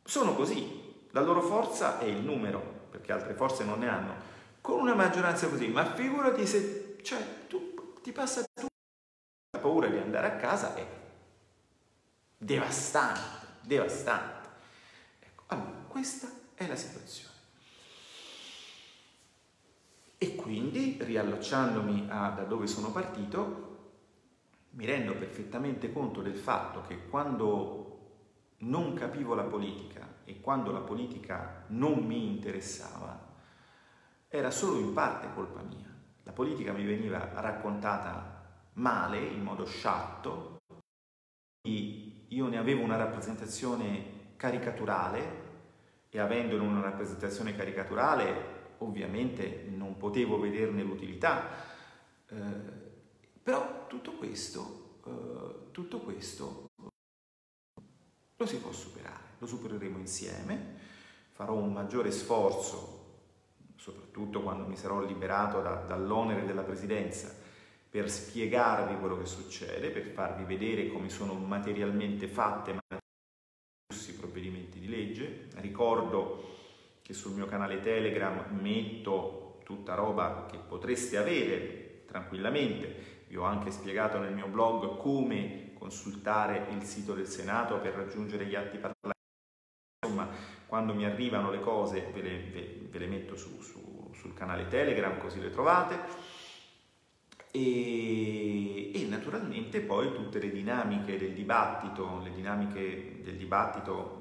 Sono così, la loro forza è il numero, perché altre forze non ne hanno. Con una maggioranza così, ma figurati se cioè, tu, ti passa tu la paura di andare a casa è devastante, devastante. Ecco, allora, questa è la situazione. E quindi, riallacciandomi a da dove sono partito, mi rendo perfettamente conto del fatto che quando non capivo la politica e quando la politica non mi interessava, era solo in parte colpa mia. La politica mi veniva raccontata male, in modo sciatto, io ne avevo una rappresentazione caricaturale e avendone una rappresentazione caricaturale ovviamente non potevo vederne l'utilità, eh, però tutto questo, eh, tutto questo lo si può superare, lo supereremo insieme, farò un maggiore sforzo, soprattutto quando mi sarò liberato da, dall'onere della presidenza, per spiegarvi quello che succede, per farvi vedere come sono materialmente fatte legge. Ricordo che sul mio canale Telegram metto tutta roba che potreste avere tranquillamente. Vi ho anche spiegato nel mio blog come consultare il sito del Senato per raggiungere gli atti parlamentari. Insomma, quando mi arrivano le cose ve le, ve, ve le metto su, su, sul canale Telegram così le trovate. E, e, naturalmente poi tutte le dinamiche del dibattito, le dinamiche del dibattito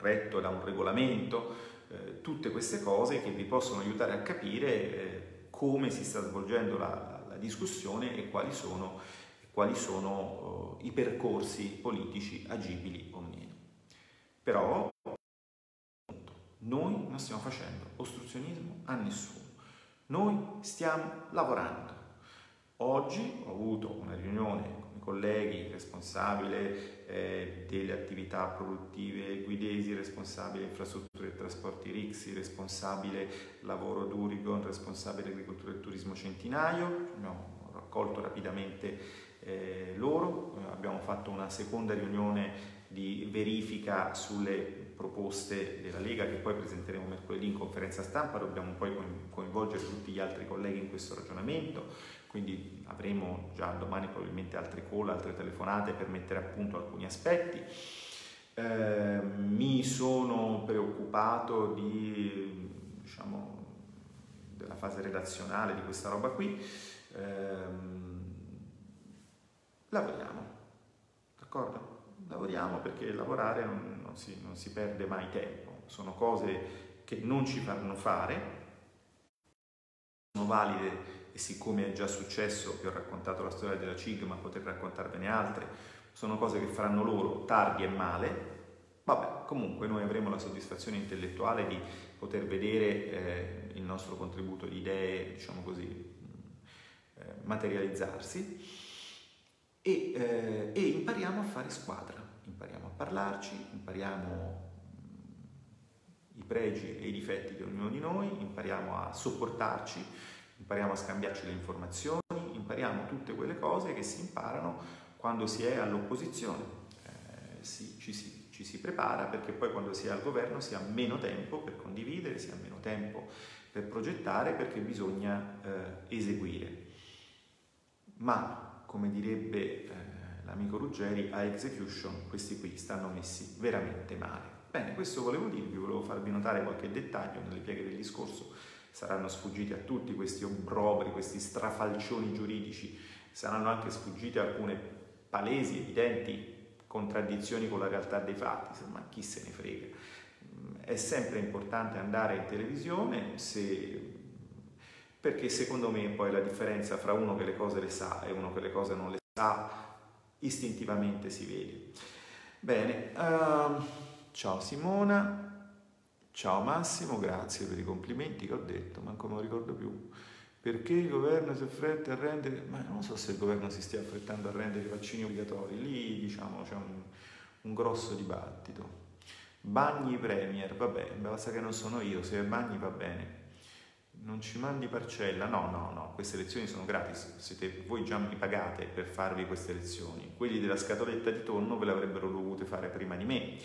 retto da un regolamento, eh, tutte queste cose che vi possono aiutare a capire eh, come si sta svolgendo la, la discussione e quali sono, quali sono uh, i percorsi politici agibili o meno. Però noi non stiamo facendo ostruzionismo a nessuno, noi stiamo lavorando. Oggi ho avuto una riunione colleghi, responsabile eh, delle attività produttive guidesi, responsabile infrastrutture e trasporti Rixi, responsabile lavoro Durigon, responsabile agricoltura e turismo Centinaio, abbiamo raccolto rapidamente eh, loro, abbiamo fatto una seconda riunione di verifica sulle proposte della Lega che poi presenteremo mercoledì in conferenza stampa, dobbiamo poi coinvolgere tutti gli altri colleghi in questo ragionamento, quindi avremo già domani probabilmente altre call, altre telefonate per mettere a punto alcuni aspetti. Eh, mi sono preoccupato di, diciamo, della fase redazionale di questa roba qui. Eh, lavoriamo, d'accordo? Lavoriamo perché lavorare non, non, si, non si perde mai tempo, sono cose che non ci fanno fare, sono valide e siccome è già successo, vi ho raccontato la storia della CIG, ma potrei raccontarvene altre, sono cose che faranno loro tardi e male, vabbè, comunque noi avremo la soddisfazione intellettuale di poter vedere eh, il nostro contributo di idee, diciamo così, eh, materializzarsi e, eh, e impariamo a fare squadra, impariamo a parlarci, impariamo i pregi e i difetti di ognuno di noi, impariamo a sopportarci, impariamo a scambiarci le informazioni, impariamo tutte quelle cose che si imparano quando si è all'opposizione, eh, sì, ci, si, ci si prepara perché poi quando si è al governo si ha meno tempo per condividere, si ha meno tempo per progettare perché bisogna eh, eseguire. Ma, come direbbe eh, l'amico Ruggeri, a execution questi qui stanno messi veramente male. Bene, questo volevo dirvi, volevo farvi notare qualche dettaglio nelle pieghe del discorso, saranno sfuggiti a tutti questi obbrobri, questi strafalcioni giuridici, saranno anche sfuggite alcune palesi, evidenti contraddizioni con la realtà dei fatti, ma chi se ne frega. È sempre importante andare in televisione se... perché secondo me poi la differenza fra uno che le cose le sa e uno che le cose non le sa istintivamente si vede. Bene, uh, ciao Simona, ciao Massimo, grazie per i complimenti che ho detto, ma come lo ricordo più. Perché il governo si affretta a rendere, ma non so se il governo si stia affrettando a rendere i vaccini obbligatori, lì diciamo c'è un, un grosso dibattito. Bagni Premier, vabbè, basta che non sono io, se Bagni va bene. Non ci mandi parcella? No, no, no, queste lezioni sono gratis, siete, voi già mi pagate per farvi queste lezioni. Quelli della scatoletta di tonno ve l'avrebbero dovute fare prima di me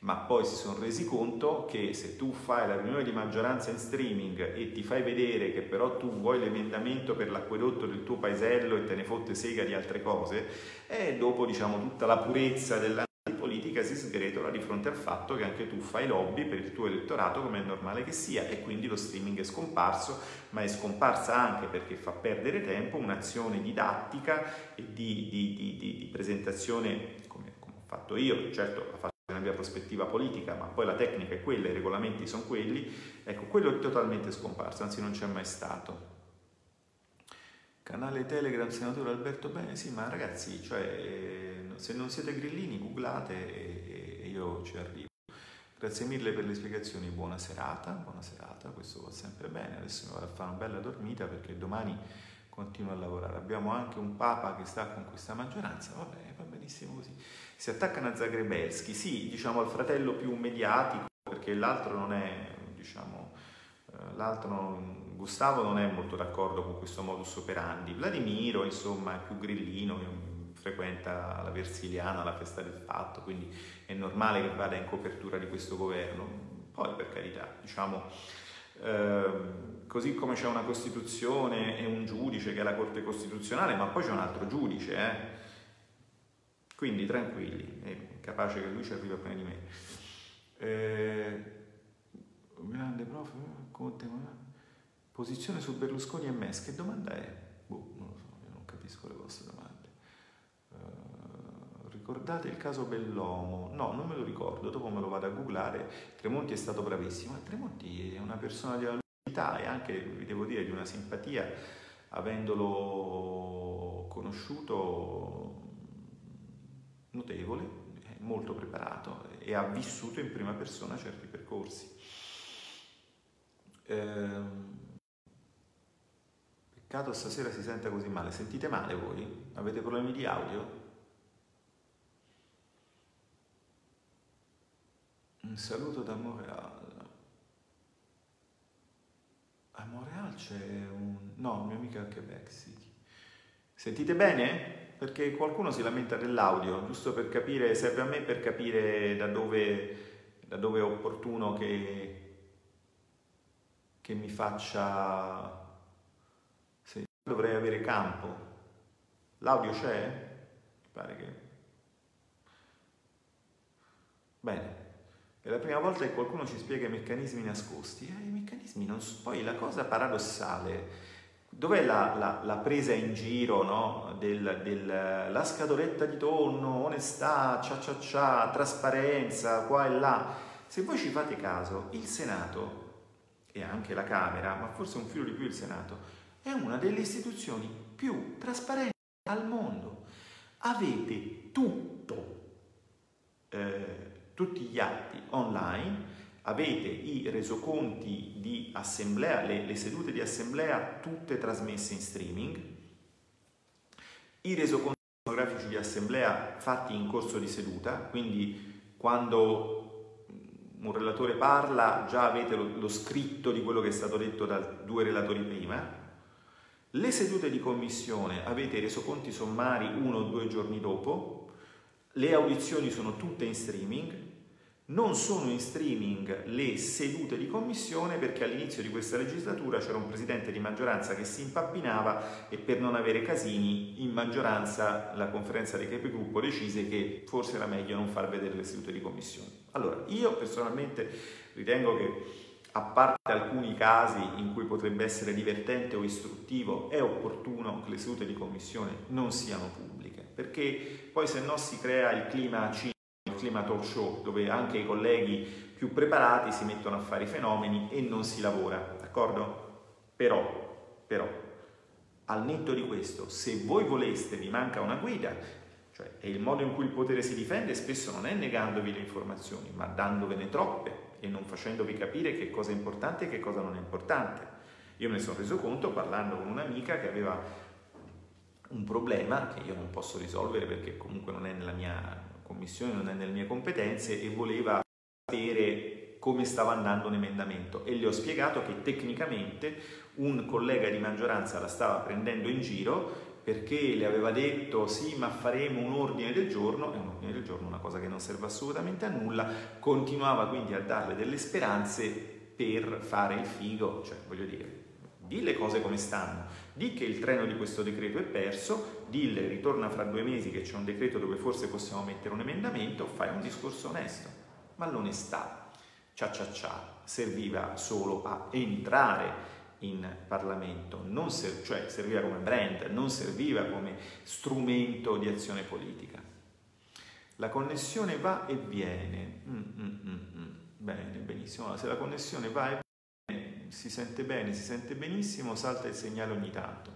ma poi si sono resi conto che se tu fai la riunione di maggioranza in streaming e ti fai vedere che però tu vuoi l'emendamento per l'acquedotto del tuo paesello e te ne fotte sega di altre cose, e dopo diciamo tutta la purezza della politica si sgretola di fronte al fatto che anche tu fai lobby per il tuo elettorato come è normale che sia e quindi lo streaming è scomparso, ma è scomparsa anche perché fa perdere tempo un'azione didattica e di, di, di, di presentazione come, come ho fatto io, certo la faccio mia prospettiva politica, ma poi la tecnica è quella, i regolamenti sono quelli, ecco, quello è totalmente scomparso, anzi non c'è mai stato. Canale Telegram, senatore Alberto Bene, sì, ma ragazzi, cioè, se non siete grillini, googlate e io ci arrivo. Grazie mille per le spiegazioni, buona serata, buona serata, questo va sempre bene, adesso mi vado a fare una bella dormita perché domani continuo a lavorare. Abbiamo anche un Papa che sta con questa maggioranza, va bene, va benissimo così si attaccano a Zagrebelski, sì, diciamo al fratello più mediatico, perché l'altro non è, diciamo, eh, l'altro, Gustavo non è molto d'accordo con questo modus operandi, Vladimiro, insomma, è più grillino, frequenta la Versiliana, la festa del fatto, quindi è normale che vada in copertura di questo governo. Poi, per carità, diciamo, eh, così come c'è una Costituzione e un giudice che è la Corte Costituzionale, ma poi c'è un altro giudice, eh? Quindi tranquilli, è capace che lui ci arriva prima di me. Eh, grande prof, Conte, posizione su Berlusconi e Mes, che domanda è? Boh, non lo so, io non capisco le vostre domande. Ricordate il caso Bellomo? No, non me lo ricordo, dopo me lo vado a googlare. Tremonti è stato bravissimo. Tremonti è una persona di abilità e anche, vi devo dire, di una simpatia, avendolo conosciuto notevole, molto preparato e ha vissuto in prima persona certi percorsi. Ehm, peccato stasera si senta così male. Sentite male voi? Avete problemi di audio? Un saluto da Montreal. A Montreal c'è un... no, mia amica a Quebec City. Sentite bene? perché qualcuno si lamenta dell'audio, giusto per capire, serve a me per capire da dove, da dove è opportuno che, che mi faccia... Se dovrei avere campo. L'audio c'è? Mi pare che... Bene, è la prima volta che qualcuno ci spiega i meccanismi nascosti. Eh, I meccanismi non so... Poi la cosa paradossale Dov'è la, la, la, presa in giro no? del, del, la scatoletta di tonno, onestà, cia cia cia, trasparenza, qua e là? Se voi ci fate caso, il Senato e anche la Camera, ma forse un filo di più il Senato, è una delle istituzioni più trasparenti al mondo. Avete tutto, eh, tutti gli atti online, avete i resoconti di assemblea, le, le, sedute di assemblea tutte trasmesse in streaming, i resoconti fotografici di assemblea fatti in corso di seduta, quindi quando un relatore parla già avete lo, lo scritto di quello che è stato detto da due relatori prima, le sedute di commissione avete i resoconti sommari uno o due giorni dopo, le audizioni sono tutte in streaming, Non sono in streaming le sedute di commissione perché all'inizio di questa legislatura c'era un presidente di maggioranza che si impappinava e per non avere casini in maggioranza la conferenza dei capigruppo decise che forse era meglio non far vedere le sedute di commissione. Allora, io personalmente ritengo che a parte alcuni casi in cui potrebbe essere divertente o istruttivo, è opportuno che le sedute di commissione non siano pubbliche, perché poi se no si crea il clima cinico clima talk show dove anche i colleghi più preparati si mettono a fare i fenomeni e non si lavora, d'accordo? Però, però, al netto di questo, se voi voleste, vi manca una guida, cioè è il modo in cui il potere si difende, spesso non è negandovi le informazioni, ma dandovene troppe e non facendovi capire che cosa è importante e che cosa non è importante. Io me ne sono reso conto parlando con un'amica che aveva un problema che io non posso risolvere perché comunque non è nella mia commissione non è nelle mie competenze e voleva sapere come stava andando un emendamento. E le ho spiegato che tecnicamente un collega di maggioranza la stava prendendo in giro perché le aveva detto sì ma faremo un ordine del giorno, e un ordine del giorno è una cosa che non serve assolutamente a nulla, continuava quindi a darle delle speranze per fare il figo, cioè voglio dire, di le cose come stanno, di che il treno di questo decreto è perso, dille ritorna fra due mesi che c'è un decreto dove forse possiamo mettere un emendamento, fai un discorso onesto. Ma l'onestà, cia cia cia, serviva solo a entrare in Parlamento, ser- cioè serviva come brand, non serviva come strumento di azione politica. La connessione va e viene. Mm, mm, mm, mm. bene, benissimo. se la connessione va e viene, si sente bene, si sente benissimo, salta il segnale ogni tanto.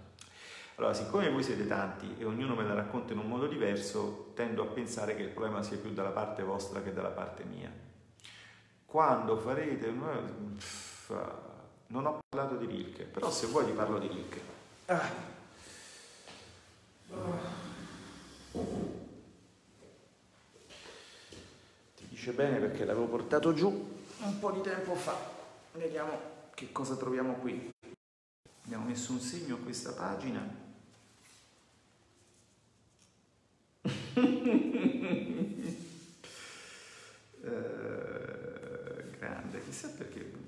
Allora, siccome voi siete tanti e ognuno me la racconta in un modo diverso, tendo a pensare che il problema sia più dalla parte vostra che dalla parte mia. Quando farete... Non ho parlato di Rilke, però se vuoi ti parlo di Rilke. Ah. Ti dice bene perché l'avevo portato giù un po' di tempo fa. Vediamo che cosa troviamo qui. Abbiamo messo un segno a questa pagina eh, grande, chissà perché.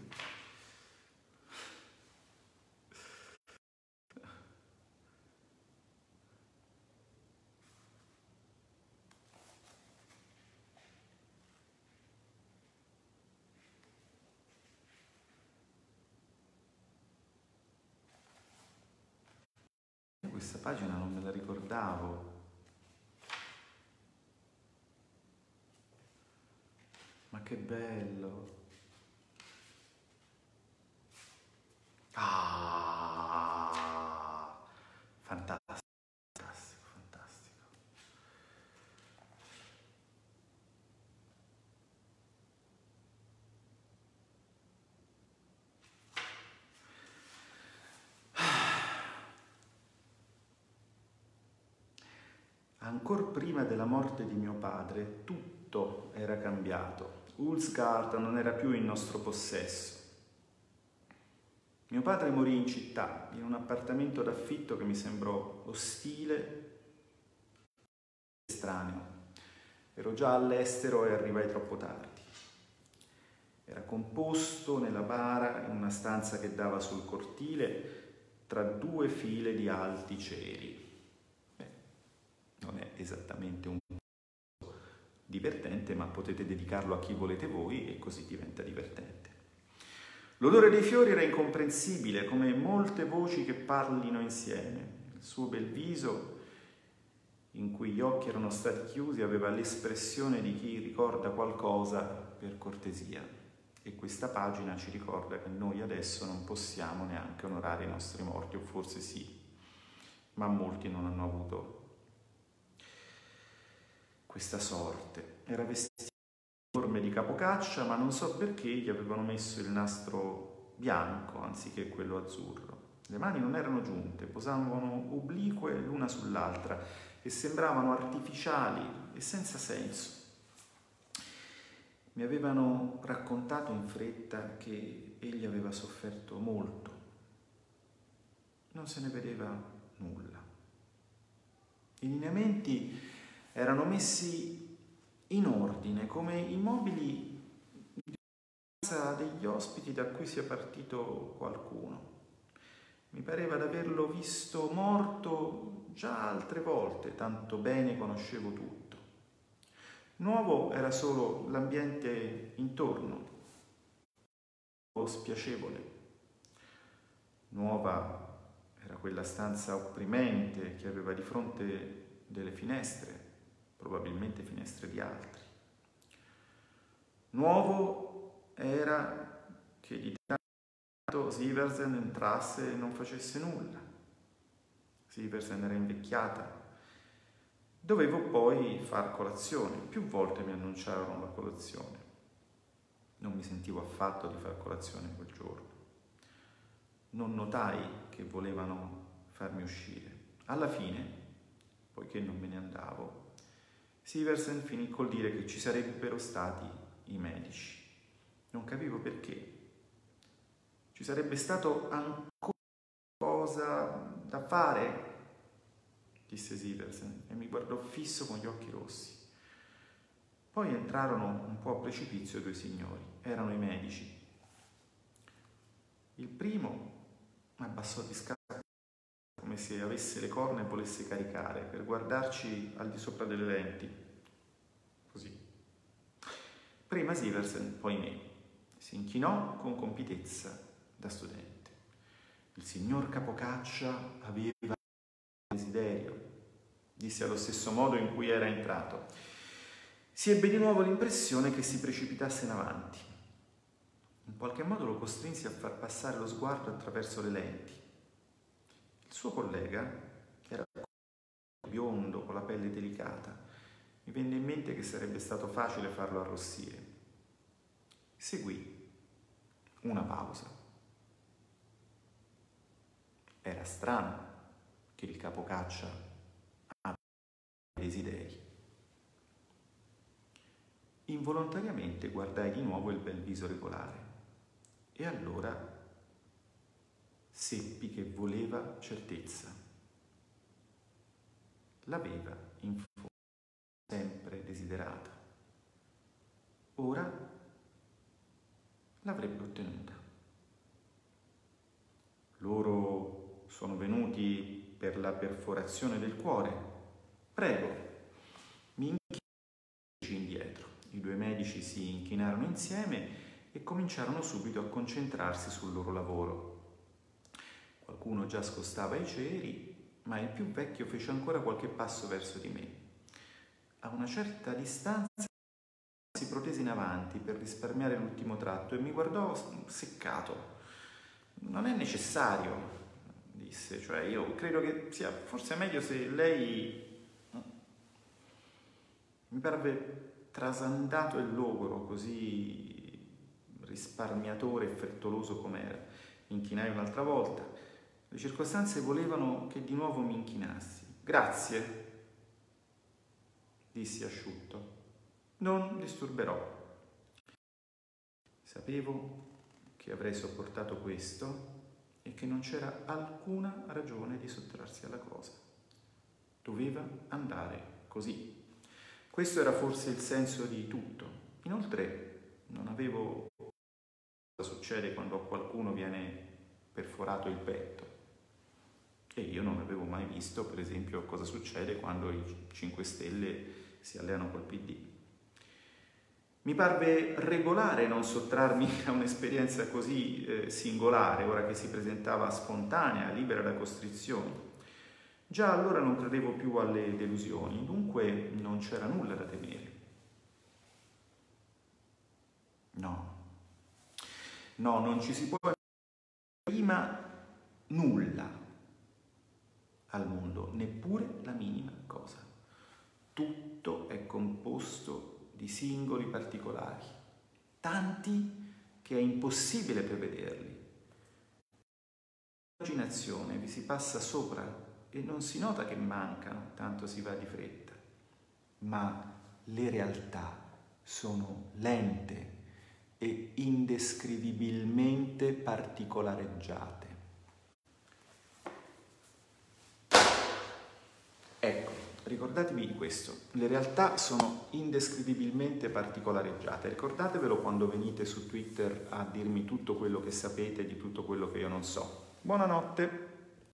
Questa pagina non me la ricordavo. Ma che bello! Ah, Ancora prima della morte di mio padre, tutto era cambiato. Ulsgaard non era più in nostro possesso. Mio padre morì in città, in un appartamento d'affitto che mi sembrò ostile e estraneo. Ero già all'estero e arrivai troppo tardi. Era composto nella bara in una stanza che dava sul cortile tra due file di alti ceri. Non è esattamente un divertente, ma potete dedicarlo a chi volete voi e così diventa divertente. L'odore dei fiori era incomprensibile, come molte voci che parlino insieme. Il suo bel viso, in cui gli occhi erano stati chiusi, aveva l'espressione di chi ricorda qualcosa per cortesia. E questa pagina ci ricorda che noi adesso non possiamo neanche onorare i nostri morti, o forse sì, ma molti non hanno avuto questa sorte. Era vestito in forme di capocaccia, ma non so perché gli avevano messo il nastro bianco anziché quello azzurro. Le mani non erano giunte, posavano oblique l'una sull'altra e sembravano artificiali e senza senso. Mi avevano raccontato in fretta che egli aveva sofferto molto. Non se ne vedeva nulla. I lineamenti erano messi in ordine come i mobili degli ospiti da cui sia partito qualcuno. Mi pareva d'averlo visto morto già altre volte, tanto bene conoscevo tutto. Nuovo era solo l'ambiente intorno, spiacevole. Nuova era quella stanza opprimente che aveva di fronte delle finestre, probabilmente finestre di altri. Nuovo era che di tanto Siversen entrasse e non facesse nulla. Siversen era invecchiata. Dovevo poi far colazione. Più volte mi annunciarono la colazione. Non mi sentivo affatto di far colazione quel giorno. Non notai che volevano farmi uscire. Alla fine, poiché non me ne andavo, Siversen finì col dire che ci sarebbero stati i medici. Non capivo perché. Ci sarebbe stato ancora cosa da fare, disse Siversen e mi guardò fisso con gli occhi rossi. Poi entrarono un po' a precipizio due signori, erano i medici. Il primo abbassò di scala come se avesse le corna e volesse caricare per guardarci al di sopra delle lenti Prima Siversen, poi me. Si inchinò con compitezza da studente. Il signor Capocaccia aveva desiderio, disse allo stesso modo in cui era entrato. Si ebbe di nuovo l'impressione che si precipitasse in avanti. In qualche modo lo costrinse a far passare lo sguardo attraverso le lenti. Suo collega era biondo, con la pelle delicata, mi venne in mente che sarebbe stato facile farlo arrossire. Seguì una pausa. Era strano che il capocaccia abbia desideri. Involontariamente guardai di nuovo il bel viso regolare e allora seppi che voleva certezza. L'aveva in fondo sempre desiderata. Ora l'avrebbe ottenuta. Loro sono venuti per la perforazione del cuore. Prego, mi inchini indietro. I due medici si inchinarono insieme e cominciarono subito a concentrarsi sul loro lavoro. Qualcuno già scostava i ceri, ma il più vecchio fece ancora qualche passo verso di me a una certa distanza si protese in avanti per risparmiare l'ultimo tratto e mi guardò seccato. Non è necessario, disse, cioè io credo che sia forse meglio se lei mi parve trasandato e logoro, così risparmiatore e frettoloso com'era. Inchinai un'altra volta. Le circostanze volevano che di nuovo mi inchinassi. Grazie, dissi asciutto. Non disturberò. Sapevo che avrei sopportato questo e che non c'era alcuna ragione di sottrarsi alla cosa. Doveva andare così. Questo era forse il senso di tutto. Inoltre non avevo cosa succede quando a qualcuno viene perforato il petto. E io non avevo mai visto, per esempio, cosa succede quando i 5 Stelle si alleano col PD. Mi parve regolare non sottrarmi a un'esperienza così eh, singolare, ora che si presentava spontanea, libera da costrizioni. Già allora non credevo più alle delusioni, dunque non c'era nulla da temere. No, no, non ci si può prima nulla al mondo, neppure la minima cosa. Tutto è composto di singoli particolari, tanti che è impossibile prevederli. L'immaginazione vi si passa sopra e non si nota che mancano, tanto si va di fretta, ma le realtà sono lente e indescrivibilmente particolareggiate. Ecco, ricordatevi di questo, le realtà sono indescrivibilmente particolareggiate, ricordatevelo quando venite su Twitter a dirmi tutto quello che sapete di tutto quello che io non so. Buonanotte!